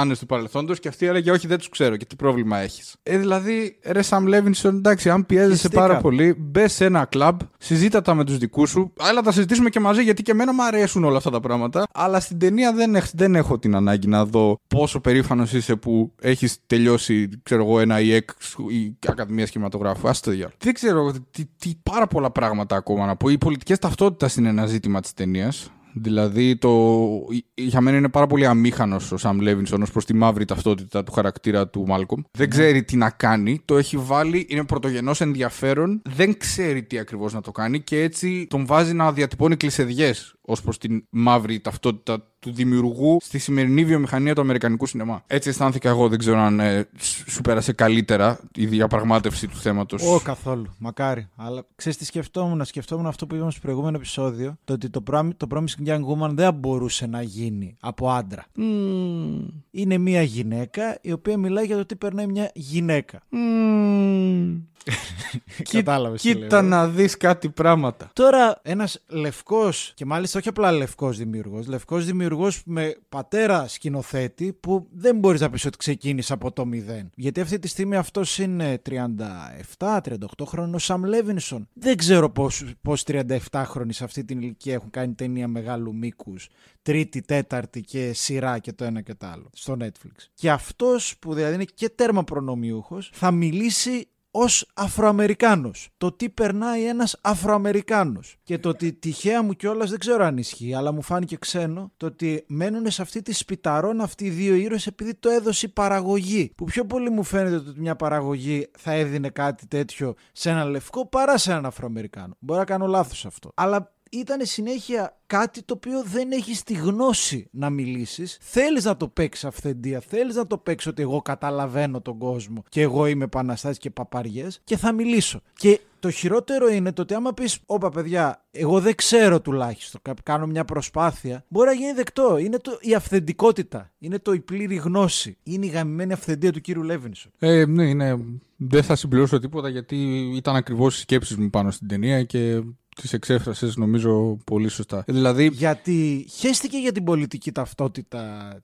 τιτάνε του παρελθόντος και αυτή έλεγε Όχι, δεν τους ξέρω και τι πρόβλημα έχεις. Ε, δηλαδή, ρε Σαμ Λέβινσον, εντάξει, αν πιέζεσαι
Πιστικά.
πάρα πολύ, μπε σε ένα κλαμπ, συζήτα τα με τους δικούς σου. Άλλα τα συζητήσουμε και μαζί γιατί και εμένα μου αρέσουν όλα αυτά τα πράγματα. Αλλά στην ταινία δεν, έχ- δεν έχω την ανάγκη να δω πόσο περήφανος είσαι που έχεις τελειώσει, ξέρω εγώ, ένα ΙΕΚ ή Ακαδημία Κινηματογράφου. Α το διάλογο. Δεν ξέρω τι, τι πάρα πολλά πράγματα ακόμα να πω. Οι πολιτικές ταυτότητας είναι ένα ζήτημα της ταινίας. Δηλαδή, το... για μένα είναι πάρα πολύ αμήχανος ο Σαμ Λέβινσον ω προς τη μαύρη ταυτότητα του χαρακτήρα του Μάλκομ. Δεν ξέρει τι να κάνει. Το έχει βάλει, είναι πρωτογενός ενδιαφέρον. Δεν ξέρει τι ακριβώς να το κάνει και έτσι τον βάζει να διατυπώνει κλεισεδιέ ως προς την μαύρη ταυτότητα του δημιουργού στη σημερινή βιομηχανία του Αμερικανικού σινεμά. Έτσι αισθάνθηκα εγώ. Δεν ξέρω αν ε, σ- σου πέρασε καλύτερα η διαπραγμάτευση του θέματος.
Ω, καθόλου. Μακάρι. Αλλά ξέρεις τι σκεφτόμουν. Σκεφτόμουν αυτό που είπαμε στο προηγούμενο επεισόδιο. Το ότι το, Prom- το Promising Young Woman δεν μπορούσε να γίνει από άντρα. Είναι μια γυναίκα η οποία μιλάει για το τι περνάει μια γυναίκα. Κατάλαβες τι
Κοίτα
λέω.
να δεις κάτι πράγματα.
Τώρα, ένας λευκός, και μάλιστα όχι απλά λευκός δημιουργός, λευκός δημιουργός με πατέρα σκηνοθέτη, που δεν μπορείς να πεις ότι ξεκίνησε από το μηδέν. Γιατί αυτή τη στιγμή αυτός είναι 37-38 χρόνων, ο Σαμ Λέβινσον. Δεν ξέρω πώς 37χρονοι σε αυτή την ηλικία έχουν κάνει ταινία μεγάλου μήκους, τρίτη, τέταρτη και σειρά και το ένα και το άλλο στο Netflix. Και αυτός που δηλαδή είναι και τέρμα προνομιούχο, θα μιλήσει ως Αφροαμερικάνος. Το τι περνάει ένας Αφροαμερικάνος. Και το ότι τυχαία μου κιόλας δεν ξέρω αν ισχύει, αλλά μου φάνηκε ξένο το ότι μένουν σε αυτή τη σπιταρών αυτοί οι δύο ήρωες επειδή το έδωσε η παραγωγή. Που πιο πολύ μου φαίνεται ότι μια παραγωγή θα έδινε κάτι τέτοιο σε έναν λευκό παρά σε έναν Αφροαμερικάνο. Μπορεί να κάνω λάθος αυτό. Αλλά ήταν συνέχεια κάτι το οποίο δεν έχει τη γνώση να μιλήσεις. Θέλεις να το παίξεις αυθεντία, θέλεις να το παίξεις ότι εγώ καταλαβαίνω τον κόσμο και εγώ είμαι επαναστάτη και παπαριές και θα μιλήσω. Και το χειρότερο είναι το ότι άμα πεις, Όπα παιδιά, εγώ δεν ξέρω τουλάχιστον, κα- κάνω μια προσπάθεια, μπορεί να γίνει δεκτό. Είναι το, η αυθεντικότητα. Είναι το η πλήρη γνώση. Είναι η γαμημένη αυθεντία του κύριου Λέβινσον.
Ε, ναι, είναι... Δεν θα συμπληρώσω τίποτα γιατί ήταν ακριβώς οι σκέψεις μου πάνω στην ταινία και τις εξέφρασες νομίζω πολύ σωστά. Ε, Δηλαδή,
Γιατί χέστηκε για την πολιτική ταυτότητα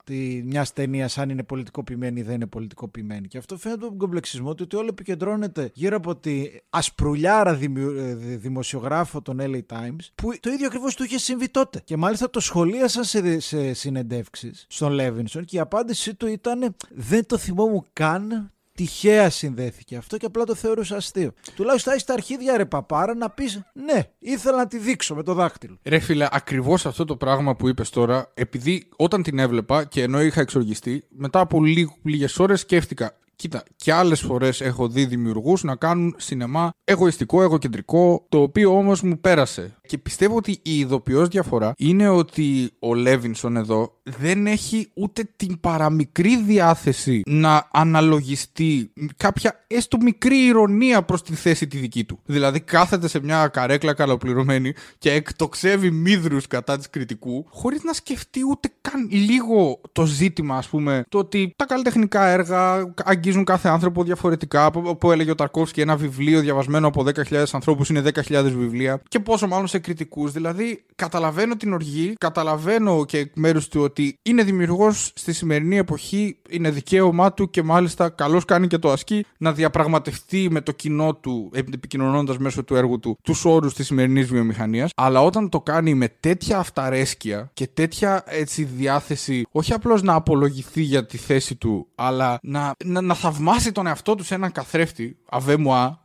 μιας ταινίας, αν είναι πολιτικοποιημένη ή δεν είναι πολιτικοποιημένη. Και αυτό φαίνεται από τον κομπλεξισμό του ότι όλο επικεντρώνεται γύρω από τη ασπρουλιάρα δημιου- ε, δη- δημοσιογράφο των LA Times, που το ίδιο ακριβώς του είχε συμβεί τότε. Και μάλιστα το σχολίασαν σε, σε συνεντεύξεις στον Λέβινσον και η απάντησή του ήταν Δεν το θυμόμουν καν Τυχαία συνδέθηκε αυτό και απλά το θεωρούσα αστείο. Τουλάχιστον έχεις τα αρχίδια ρε παπάρα να πεις Ναι, ήθελα να τη δείξω με το δάχτυλο.
Ρε φίλε, ακριβώς αυτό το πράγμα που είπες τώρα, επειδή όταν την έβλεπα και ενώ είχα εξοργιστεί, μετά από λίγες ώρες σκέφτηκα. Κοίτα, και άλλες φορές έχω δει δημιουργούς να κάνουν σινεμά εγωιστικό, εγωκεντρικό, το οποίο όμως μου πέρασε. Και πιστεύω ότι η ειδοποιώς διαφορά είναι ότι ο Λέβινσον εδώ δεν έχει ούτε την παραμικρή διάθεση να αναλογιστεί κάποια έστω μικρή ηρωνία προς τη θέση τη δική του. Δηλαδή κάθεται σε μια καρέκλα καλοπληρωμένη και εκτοξεύει μύδρους κατά της κριτικού, χωρίς να σκεφτεί ούτε καν λίγο το ζήτημα, ας πούμε, το ότι τα καλλιτεχνικά έργα αγγίζουν κάθε άνθρωπο διαφορετικά. Που έλεγε ο Ταρκόφσκι, ένα βιβλίο διαβασμένο από 10.000 ανθρώπους είναι 10.000 βιβλία. Και πόσο μάλλον σε κριτικούς. Δηλαδή, καταλαβαίνω την οργή, καταλαβαίνω και εκ μέρους του ότι είναι δημιουργός στη σημερινή εποχή, είναι δικαίωμά του και μάλιστα καλώς κάνει και το ασκεί να διαπραγματευτεί με το κοινό του, επικοινωνώντας μέσω του έργου του, τους όρους της σημερινής βιομηχανίας. Αλλά όταν το κάνει με τέτοια αυταρέσκεια και τέτοια έτσι διάθεση, όχι απλώς να απολογηθεί για τη θέση του, αλλά να, να, να θαυμάσει τον εαυτό του σε έναν καθρέφτη, αβέ μου α,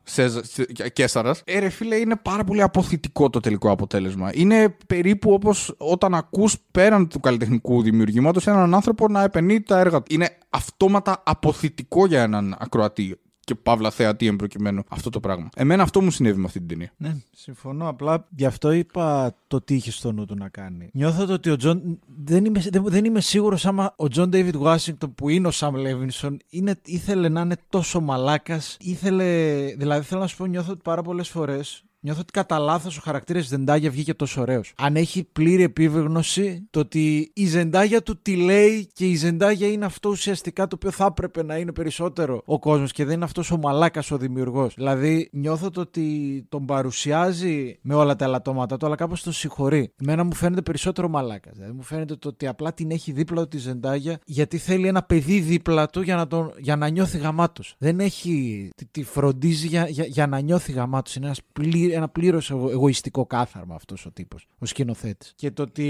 Τέσσερα. Ε, ρε φίλε, είναι πάρα πολύ απωθητικό το τελικό αποτέλεσμα. Είναι περίπου όπως όταν ακούς πέραν του καλλιτεχνικού δημιουργήματος έναν άνθρωπο να επαινεί τα έργα του. Είναι αυτόματα απωθητικό για έναν ακροατή και παύλα θεατή εν προκειμένω αυτό το πράγμα. Εμένα αυτό μου συνέβη με αυτή την ταινία.
Ναι, συμφωνώ. Απλά γι' αυτό είπα το τι είχε στο νου του να κάνει. Νιώθω το ότι ο Τζον. Δεν είμαι, δεν, δεν είμαι σίγουρος άμα ο Τζον Ντέιβιντ Washington που είναι ο Σαμ Λέβινσον είναι, ήθελε να είναι τόσο μαλάκας. Ήθελε. Δηλαδή θέλω να σου πω, νιώθω ότι πάρα πολλές φορές Νιώθω ότι κατά λάθος ο χαρακτήρας τη Ζεντάγια βγήκε τόσο ωραίος. Αν έχει πλήρη επίβεγνωση το ότι η Ζεντάγια του τι λέει και η Ζεντάγια είναι αυτό ουσιαστικά το οποίο θα έπρεπε να είναι περισσότερο ο κόσμος και δεν είναι αυτός ο μαλάκας ο δημιουργός. Δηλαδή νιώθω το ότι τον παρουσιάζει με όλα τα ελαττώματα του, αλλά κάπως τον συγχωρεί. Εμένα μου φαίνεται περισσότερο μαλάκας. Δηλαδή μου φαίνεται το ότι απλά την έχει δίπλα του τη Ζεντάγια γιατί θέλει ένα παιδί δίπλα του για να, τον, για να νιώθει γαμάτος. Δεν έχει. Τη, τη φροντίζει για, για, για να νιώθει γαμάτος. Είναι ένας πλήρη ένα πλήρως εγωιστικό κάθαρμα αυτός ο τύπος, ο σκηνοθέτης. Και το ότι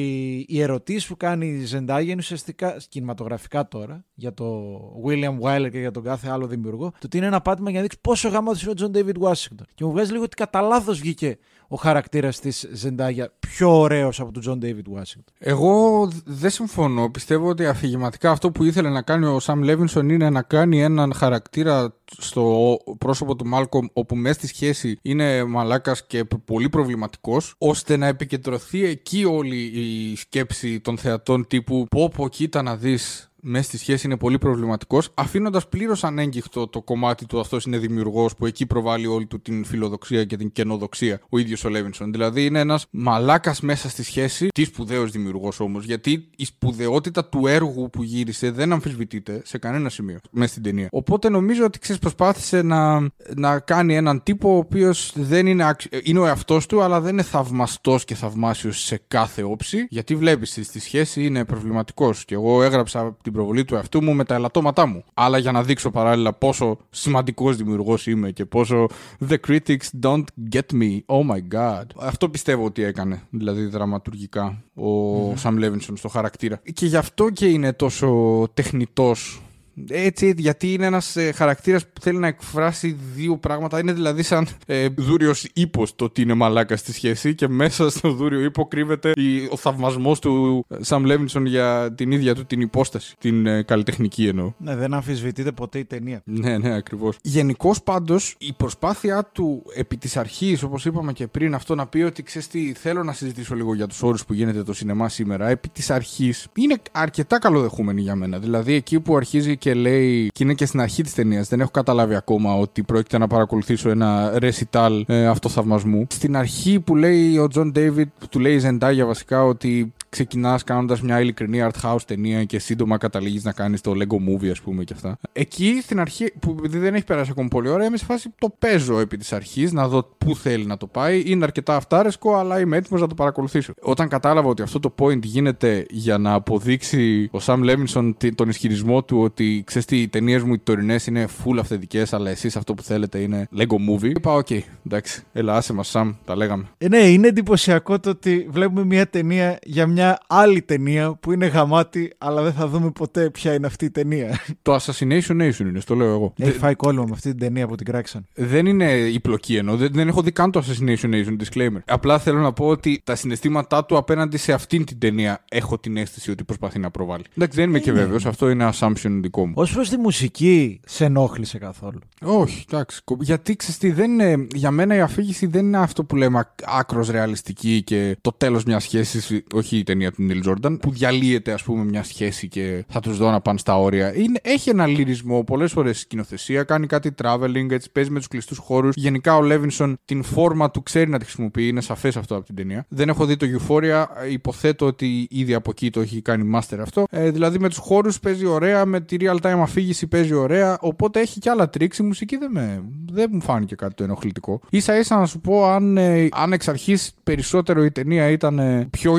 οι ερωτήσεις που κάνει η Zendaya είναι ουσιαστικά κινηματογραφικά τώρα για το William Wyler και για τον κάθε άλλο δημιουργό. Το ότι είναι ένα πάτημα για να δείξει πόσο γαμάω είναι ο Τζον David Washington. Και μου βγάζει λίγο ότι κατά λάθος βγήκε ο χαρακτήρας της Zendaya πιο ωραίος από τον Τζον David Washington.
Εγώ δεν συμφωνώ. Πιστεύω ότι αφηγηματικά αυτό που ήθελε να κάνει ο Σαμ Λέβινσον είναι να κάνει έναν χαρακτήρα στο πρόσωπο του Μάλκομ όπου μέσα στη σχέση είναι μαλάκας και πολύ προβληματικός, ώστε να επικεντρωθεί εκεί όλη η σκέψη των θεατών τύπου πω πω κοίτα να δεις μέσα στη σχέση είναι πολύ προβληματικός, αφήνοντας πλήρως ανέγγιχτο το κομμάτι του αυτός είναι δημιουργός που εκεί προβάλλει όλη του την φιλοδοξία και την καινοδοξία ο ίδιος ο Λέβινσον. Δηλαδή είναι ένας μαλάκας μέσα στη σχέση, τι σπουδαίος δημιουργός όμως, γιατί η σπουδαιότητα του έργου που γύρισε δεν αμφισβητείται σε κανένα σημείο μέσα στην ταινία. Οπότε νομίζω ότι ξέρεις, προσπάθησε να, να κάνει έναν τύπο ο οποίος δεν είναι, είναι ο εαυτός του, αλλά δεν είναι θαυμαστός και θαυμάσιος σε κάθε όψη, γιατί βλέπεις στη σχέση είναι προβληματικός. Και εγώ έγραψα την προβολή του εαυτού μου με τα ελαττώματά μου. Αλλά για να δείξω παράλληλα πόσο σημαντικός δημιουργός είμαι και πόσο The critics don't get me. Oh my god. Αυτό πιστεύω ότι έκανε, δηλαδή δραματουργικά, ο Sam Levinson στο χαρακτήρα. Και γι' αυτό και είναι τόσο τεχνητός έτσι, γιατί είναι ένας ε, χαρακτήρας που θέλει να εκφράσει δύο πράγματα. Είναι δηλαδή σαν ε, δούριος ύπος το ότι είναι μαλάκα στη σχέση και μέσα στο δούριο ύπο κρύβεται η, ο θαυμασμός του Σαμ Λέβινσον για την ίδια του την υπόσταση. Την ε, καλλιτεχνική εννοώ.
Ναι, δεν αμφισβητείται ποτέ η ταινία.
Ναι, ναι, ακριβώς. Γενικώς πάντως η προσπάθειά του επί της αρχής, όπως είπαμε και πριν, αυτό να πει ότι ξέρεις τι, θέλω να συζητήσω λίγο για τους όρους που γίνεται το σινεμά σήμερα. Επί της αρχής είναι αρκετά καλοδεχούμενη για μένα. Δηλαδή εκεί που αρχίζει και λέει, και είναι και στην αρχή της ταινίας, δεν έχω καταλάβει ακόμα ότι πρόκειται να παρακολουθήσω ένα ρεσιτάλ ε, αυτοθαυμασμού. Στην αρχή που λέει ο Τζον Ντέιβιντ, που του λέει η Zendaya βασικά ότι ξεκινάς κάνοντας μια ειλικρινή art house ταινία και σύντομα καταλήγεις να κάνεις το Lego movie, ας πούμε και αυτά. Εκεί στην αρχή, που δεν έχει περάσει ακόμα πολύ ώρα, είμαι σε φάση το παίζω επί της αρχής να δω πού θέλει να το πάει. Είναι αρκετά αυτάρεσκο, αλλά είμαι έτοιμος να το παρακολουθήσω. Όταν κατάλαβα ότι αυτό το point γίνεται για να αποδείξει ο Sam Levinson τον ισχυρισμό του ότι ξέρεις τι, οι ταινίες μου οι τωρινές είναι full αυθεντικές, αλλά εσείς αυτό που θέλετε είναι Lego movie. Είπα, οκ, okay, εντάξει, έλα, άσε μας, Sam, τα λέγαμε.
Ε, ναι, είναι εντυπωσιακό το ότι βλέπουμε μια ταινία για μια μια άλλη ταινία που είναι γαμάτη, αλλά δεν θα δούμε ποτέ ποια είναι αυτή η ταινία.
Το Assassination Nation είναι, στο λέω εγώ.
Έχει
Δε-
φάει κόλλημα με αυτή την ταινία που την κράξαν.
Δεν είναι η πλοκή εννοώ. Δεν, δεν έχω δει καν το Assassination Nation disclaimer. Απλά θέλω να πω ότι τα συναισθήματά του απέναντι σε αυτήν την ταινία έχω την αίσθηση ότι προσπαθεί να προβάλλει. Εντάξει, δεν είμαι και βέβαιος. Αυτό είναι assumption δικό μου.
Ω προς τη μουσική, σε ενόχλησε καθόλου.
Όχι, εντάξει. κο- Γιατί ξέρεις τι, δεν είναι, για μένα η αφήγηση δεν είναι αυτό που λέμε άκρος ρεαλιστική και το τέλος μιας σχέσης. Όχι η ταινία του Νίλ Τζόρνταν, που διαλύεται, ας πούμε, μια σχέση και θα τους δω να πάνε στα όρια. Είναι, έχει ένα λυρισμό πολλές φορές σκηνοθεσία, κάνει κάτι traveling, έτσι παίζει με τους κλειστούς χώρους. Γενικά ο Λέβινσον την φόρμα του ξέρει να τη χρησιμοποιεί, είναι σαφές αυτό από την ταινία. Δεν έχω δει το Euphoria, υποθέτω ότι ήδη από εκεί το έχει κάνει master αυτό. Ε, δηλαδή με τους χώρους παίζει ωραία, με τη real time αφήγηση παίζει ωραία, οπότε έχει και άλλα τρίξ. Η μουσική δεν, με, δεν μου φάνηκε κάτι το ενοχλητικό. σα ίσα να σου πω, αν, ε, αν εξ αρχής περισσότερο η ταινία ήταν ε, πιο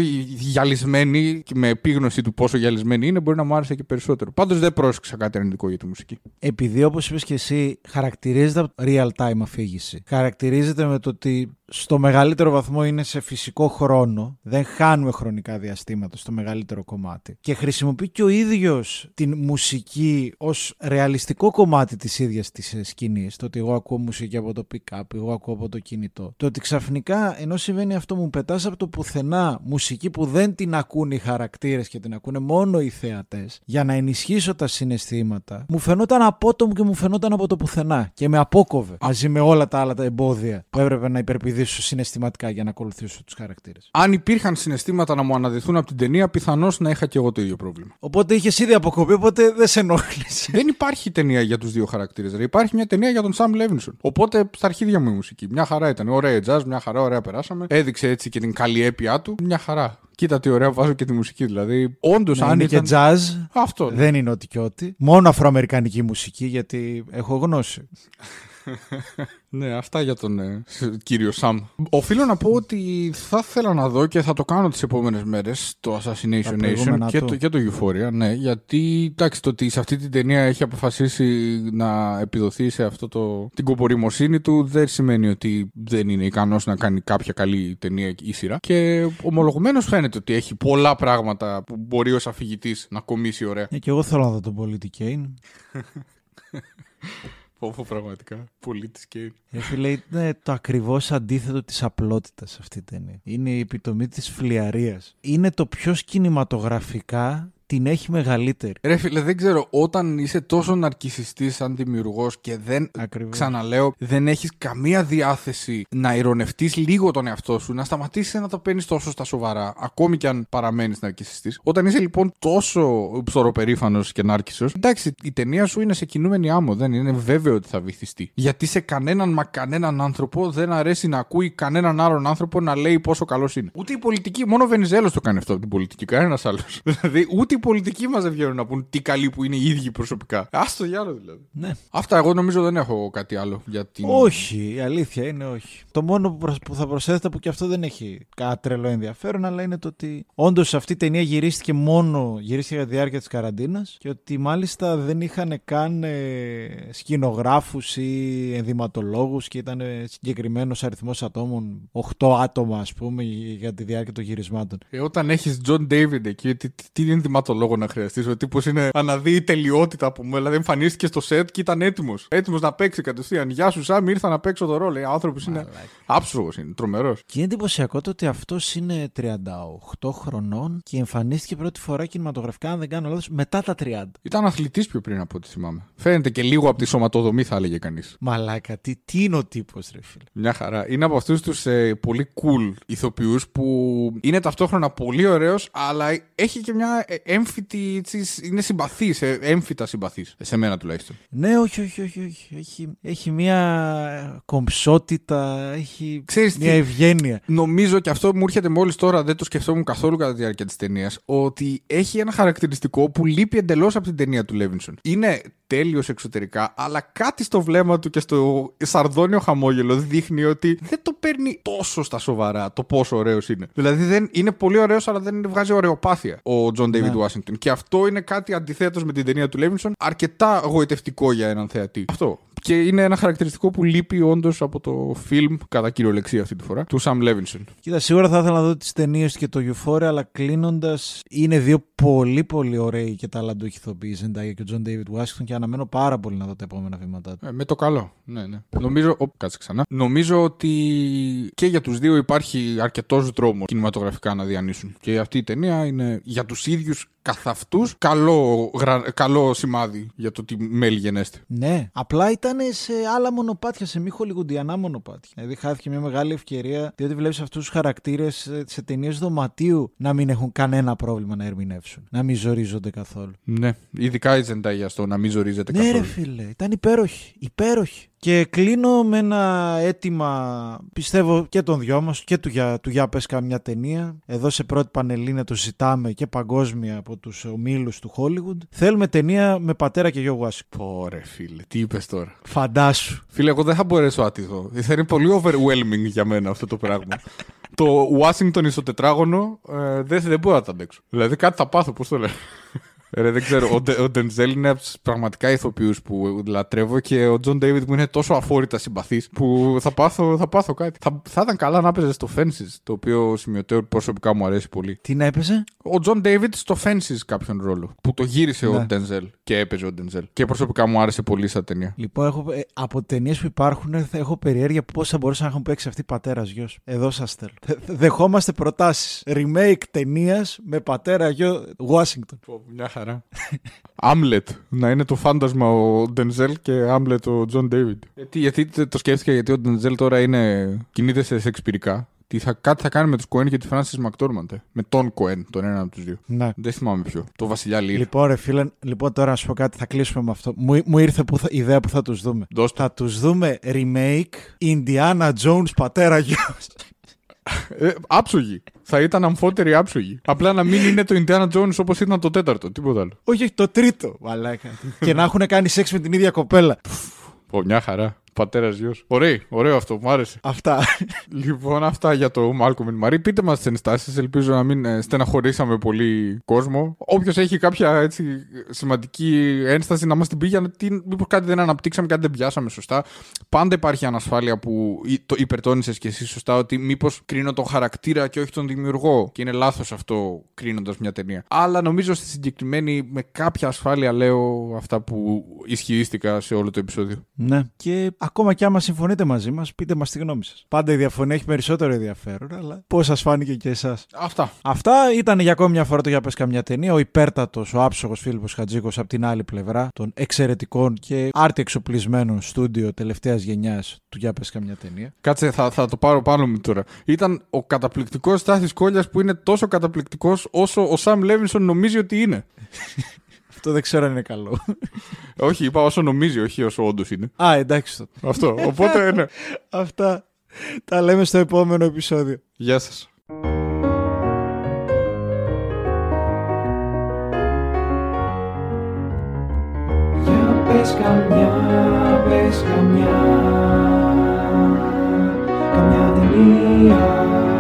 γυαλισμένη και με επίγνωση του πόσο γυαλισμένη είναι, μπορεί να μου άρεσε και περισσότερο. Πάντως δεν πρόσεξα κάτι αρνητικό για τη μουσική.
Επειδή όπως είπες και εσύ, χαρακτηρίζεται από real time αφήγηση. Χαρακτηρίζεται με το ότι στο μεγαλύτερο βαθμό είναι σε φυσικό χρόνο. Δεν χάνουμε χρονικά διαστήματα στο μεγαλύτερο κομμάτι. Και χρησιμοποιεί και ο ίδιος την μουσική ως ρεαλιστικό κομμάτι της ίδιας της σκηνής. Το ότι εγώ ακούω μουσική από το pick-up, εγώ ακούω από το κινητό. Το ότι ξαφνικά, ενώ συμβαίνει αυτό, μου πετάς από το πουθενά μουσική που δεν την ακούνε οι χαρακτήρες και την ακούνε μόνο οι θεατές, για να ενισχύσω τα συναισθήματα, μου φαινόταν απότομο και μου φαινόταν από το πουθενά. Και με απόκοβε μαζί με όλα τα άλλα τα εμπόδια που έπρεπε να υπερπηδήσω συναισθηματικά για να ακολουθήσω τους χαρακτήρες.
Αν υπήρχαν συναισθήματα να μου αναδυθούν από την ταινία, πιθανώς να είχα και εγώ το ίδιο πρόβλημα.
Οπότε είχες ήδη αποκοπεί, οπότε δεν σε ενόχλησε.
δεν υπάρχει ταινία για τους δύο χαρακτήρες. Υπάρχει μια ταινία για τον Σαμ Λέβινσον. Οπότε στα αρχίδια μου η μουσική. Μια χαρά ήταν. Ωραία η jazz, μια χαρά, ωραία περάσαμε. Έδειξε έτσι και την καλλιέπειά του. Μια χαρά. Κοίτα τι ωραία βάζω και τη μουσική. Δηλαδή, όντως
Να
αν
είναι
ήταν...
και jazz.
Αυτό. ναι.
Δεν είναι ό,τι και ό,τι. Μόνο αφροαμερικανική μουσική, γιατί έχω γνώση.
Ναι, αυτά για τον ε, κύριο Σαμ. Οφείλω να πω ότι θα ήθελα να δω και θα το κάνω τις επόμενες μέρες το Assassination Nation
προηγούμενα
και
του.
το, και το Euphoria. Ναι, γιατί εντάξει, το ότι σε αυτή την ταινία έχει αποφασίσει να επιδοθεί σε αυτό το, την κοπορημοσύνη του δεν σημαίνει ότι δεν είναι ικανός να κάνει κάποια καλή ταινία ή σειρά. Και ομολογουμένως φαίνεται ότι έχει πολλά πράγματα που μπορεί ως αφηγητής να κομίσει ωραία.
Ε, και εγώ θέλω να δω τον πολίτη Κέιν.
Φόβο πραγματικά. Πολίτη και.
Ε, φίλε, είναι το ακριβώς αντίθετο της απλότητας αυτή η ταινία. Είναι η επιτομή της φλιαρίας. Είναι το πιο κινηματογραφικά την έχει μεγαλύτερη.
Ρε φίλε, δεν ξέρω, όταν είσαι τόσο ναρκισιστής σαν δημιουργός και δεν.
Ακριβώς.
Ξαναλέω, δεν έχεις καμία διάθεση να ηρωνευτείς λίγο τον εαυτό σου, να σταματήσεις να το παίρνεις τόσο στα σοβαρά, ακόμη και αν παραμένεις ναρκισιστής. Όταν είσαι λοιπόν τόσο ψωροπερήφανος και νάρκισος, εντάξει, η ταινία σου είναι σε κινούμενη άμμο, δεν είναι βέβαιο ότι θα βυθιστεί. Γιατί σε κανέναν μα κανέναν άνθρωπο δεν αρέσει να ακούει κανέναν άλλον άνθρωπο να λέει πόσο καλός είναι. Ούτε η πολιτική, μόνο ο Βενιζέλος το κάνει αυτό από την πολιτική, κανένας άλλος. δηλαδή, ούτε οι πολιτικοί μας δεν βγαίνουν να πούν τι καλοί που είναι οι ίδιοι προσωπικά. Άστο διάλογο δηλαδή.
Ναι.
Αυτά, εγώ νομίζω δεν έχω κάτι άλλο για την.
Όχι, η αλήθεια είναι όχι. Το μόνο που, προσ- που θα προσέθετα που και αυτό δεν έχει κάτι τρελό ενδιαφέρον, αλλά είναι το ότι όντως αυτή η ταινία γυρίστηκε μόνο γυρίστηκε για τη διάρκεια της καραντίνας και ότι μάλιστα δεν είχαν καν ε, σκηνογράφους ή ενδυματολόγους και ήταν συγκεκριμένος αριθμός ατόμων, 8 άτομα ας πούμε, για τη διάρκεια των γυρισμάτων.
Ε, όταν έχεις John David εκεί, τι, τι, τι ενδυματολόγο να χρειαστείς. Ο τύπος είναι αναδεί η τελειότητα που μου. Δηλαδή εμφανίστηκε στο σετ και ήταν έτοιμος. Έτοιμος να παίξει κατευθείαν. Γεια σου, Σάμι, ήρθα να παίξω το ρόλο. Ε, Ο άνθρωπο είναι άψογος, είναι τρομερός.
Και είναι εντυπωσιακό το ότι αυτός είναι 38 χρονών και εμφανίστηκε πρώτη φορά κινηματογραφικά, αν δεν κάνω λάθος, μετά τα 30.
Ήταν αθλητής πιο πριν από ό,τι θυμάμαι. Φαίνεται και λίγο από τη σωματοδομή, θα έλεγε κανείς.
Μαλάκα, τι, τι είναι ο τύπος, ρε φίλε.
Μια χαρά. Είναι από αυτούς τους ε, πολύ cool ηθοποιούς που είναι ταυτόχρονα πολύ ωραίος, αλλά έχει και μια ε, έμφυτη. έτσι, Είναι συμπαθής, ε, έμφυτα συμπαθής. Σε μένα τουλάχιστον.
Ναι, όχι, όχι, όχι. όχι. Έχει, έχει μια κομψότητα, έχει
Ξέρεις
μια
τι-
ευγένεια.
Νομίζω και αυτό μου έρχεται μόλις τώρα, δεν το σκεφτόμουν καθόλου κατά τη διάρκεια της ταινίας, ότι έχει ένα χαρακτηριστικό που λείπει εντελώς από την ταινία του Λέβινσον. Είναι τέλειος εξωτερικά, αλλά κάτι στο βλέμμα του και στο σαρδόνιο χαμόγελο δείχνει ότι δεν το παίρνει τόσο στα σοβαρά το πόσο ωραίος είναι. Δηλαδή δεν, είναι πολύ ωραίος, αλλά δεν βγάζει ωραιοπάθεια ο Τζον Ντέιβιντ Ουάσιγκτον. Και αυτό είναι κάτι αντιθέτως με την ταινία του Λέβινσον, αρκετά γοητευτικό για έναν θεατή. Αυτό. Και είναι ένα χαρακτηριστικό που λείπει όντως από το φιλμ, κατά κυριολεξία αυτή τη φορά, του Sam Levinson.
Κοίτα, σίγουρα θα ήθελα να δω τις ταινίες και το Euphoria, αλλά κλείνοντας, είναι δύο πολύ πολύ ωραίοι και ταλαντούχοι ηθοποιοί, Zendaya και ο John David Washington, και αναμένω πάρα πολύ να δω τα επόμενα βήματά του.
Ε, με το καλό. Ναι, ναι. Νομίζω. Ο, κάτσε ξανά. Νομίζω ότι και για τους δύο υπάρχει αρκετός δρόμος κινηματογραφικά να διανύσουν. Και αυτή η ταινία είναι για τους ίδιους καθ' αυτούς καλό, γρα- καλό σημάδι για το τι μέλη γενέστε.
Ναι, απλά ήταν σε άλλα μονοπάτια, σε μη χολιγουντιανά μονοπάτια. Δηλαδή χάθηκε μια μεγάλη ευκαιρία, διότι βλέπεις αυτούς τους χαρακτήρες σε ταινίες δωματίου να μην έχουν κανένα πρόβλημα να ερμηνεύσουν. Να μην ζορίζονται καθόλου.
Ναι, ειδικά η Zendaya στο να μην ζορίζεται
Ναι,
καθόλου.
ρε φίλε, ήταν υπέροχη. Υπέροχη. Και κλείνω με ένα αίτημα, πιστεύω και των δυο μας και του για, του για πες καμιά ταινία. Εδώ σε πρώτη πανελλήνια το ζητάμε και παγκόσμια από τους ομίλους του Hollywood. Θέλουμε ταινία με πατέρα και γιο Washington.
Πω ρε φίλε, τι είπες τώρα;
Φαντάσου.
Φίλε, εγώ δεν θα μπορέσω άτυχο. Θα είναι πολύ overwhelming για μένα αυτό το πράγμα. το Washington στο τετράγωνο ε, δεν, δεν μπορώ να τα αντέξω. Δηλαδή κάτι θα πάθω, πώς το λέω. Ρε, δεν ξέρω. Ο, Ντε- ο Ντενζέλ είναι από τους πραγματικά ηθοποιούς που λατρεύω και ο Τζον Ντέιβιντ μου είναι τόσο αφόρητα συμπαθής που θα πάθω, θα πάθω κάτι. Θα, θα ήταν καλά να έπαιζε στο Fences, το οποίο σημειωτέο προσωπικά μου αρέσει πολύ.
Τι να έπαιζε;
Ο Τζον Ντέιβιντ στο Fences κάποιον ρόλο. Που το γύρισε
Ναι.
ο Ντενζέλ και έπαιζε ο Ντενζέλ. Και προσωπικά μου άρεσε πολύ σαν ταινία.
Λοιπόν, έχω, ε, από ταινίες που υπάρχουν θα έχω περιέργεια πώς θα μπορούσαν να έχουν παίξει αυτή πατέρας γιος. Εδώ σας στέλνω. Δε- Δεχόμαστε προτάσεις. Remake ταινίας με πατέρα γιο Washington.
Πω, Μια χαρά. Άμλετ. Να είναι το φάντασμα ο Ντενζέλ και Άμλετ ο Τζον Ντέιβιντ. Γιατί, γιατί το σκέφτηκα γιατί ο Ντενζέλ τώρα είναι, κινείται σε σεξπυρικά. Τι θα, κάτι θα κάνει με τους Κοέν και τη Φράνσις Μακντόρμαντ. ε. Με τον Κοέν, τον έναν από τους δύο.
Ναι.
Δεν θυμάμαι ποιο. Το Βασιλιά Ληρ.
Λοιπόν, ρε φίλε, λοιπόν τώρα να σου πω κάτι, θα κλείσουμε με αυτό. Μου, μου ήρθε που θα, η ιδέα που θα τους δούμε.
Δώσ' το.
Θα τους δούμε remake Indiana Jones πατέρα γιος.
Ε, άψογη. Θα ήταν αμφότερη άψογη. Απλά να μην είναι το Indiana Jones όπως ήταν το τέταρτο. Τίποτα άλλο.
όχι, όχι, το τρίτο. Μαλάκα. και να έχουν κάνει σεξ με την ίδια κοπέλα.
Πω, μια χαρά. Πατέρας γιος. Ωραίο, ωραίο αυτό, μου άρεσε.
Αυτά.
Λοιπόν, αυτά για το Malcolm and Marie. Πείτε μας τις ενστάσεις. Ελπίζω να μην ε, στεναχωρήσαμε πολύ κόσμο. Όποιος έχει κάποια έτσι, σημαντική ένσταση να μας την πει για να την. Μήπως κάτι δεν αναπτύξαμε, κάτι δεν πιάσαμε σωστά. Πάντα υπάρχει ανασφάλεια που ή- το υπερτώνησε και εσύ σωστά ότι μήπως κρίνω τον χαρακτήρα και όχι τον δημιουργό. Και είναι λάθος αυτό κρίνοντας μια ταινία. Αλλά νομίζω στη συγκεκριμένη με κάποια ασφάλεια λέω αυτά που ισχυρίστηκα σε όλο το επεισόδιο.
ναι. Και ακόμα κι άμα συμφωνείτε μαζί μας, πείτε μας τη γνώμη σας. Πάντα η διαφωνία έχει περισσότερο ενδιαφέρον, αλλά πώς σας φάνηκε και εσάς.
Αυτά.
Αυτά ήταν για ακόμη μια φορά το Για Πες Καμιά Ταινία. Ο υπέρτατος, ο άψογος Φίλιππος Χατζίκο από την άλλη πλευρά των εξαιρετικών και άρτη εξοπλισμένων στούντιο τελευταίας γενιάς του Για Πες Καμιά Ταινία.
Κάτσε, θα, θα το πάρω πάνω μου τώρα. Ήταν ο καταπληκτικός Στάθης Κόλιας που είναι τόσο καταπληκτικός όσο ο Σαμ Λέβινσον νομίζει ότι είναι.
Αυτό δεν ξέρω αν είναι καλό.
όχι, είπα όσο νομίζει, όχι όσο όντως είναι.
Α, εντάξει τότε.
Αυτό. Οπότε, ναι.
Αυτά τα λέμε στο επόμενο επεισόδιο.
Γεια σας.
Για πες καμιά, πες καμιά Καμιά ταινία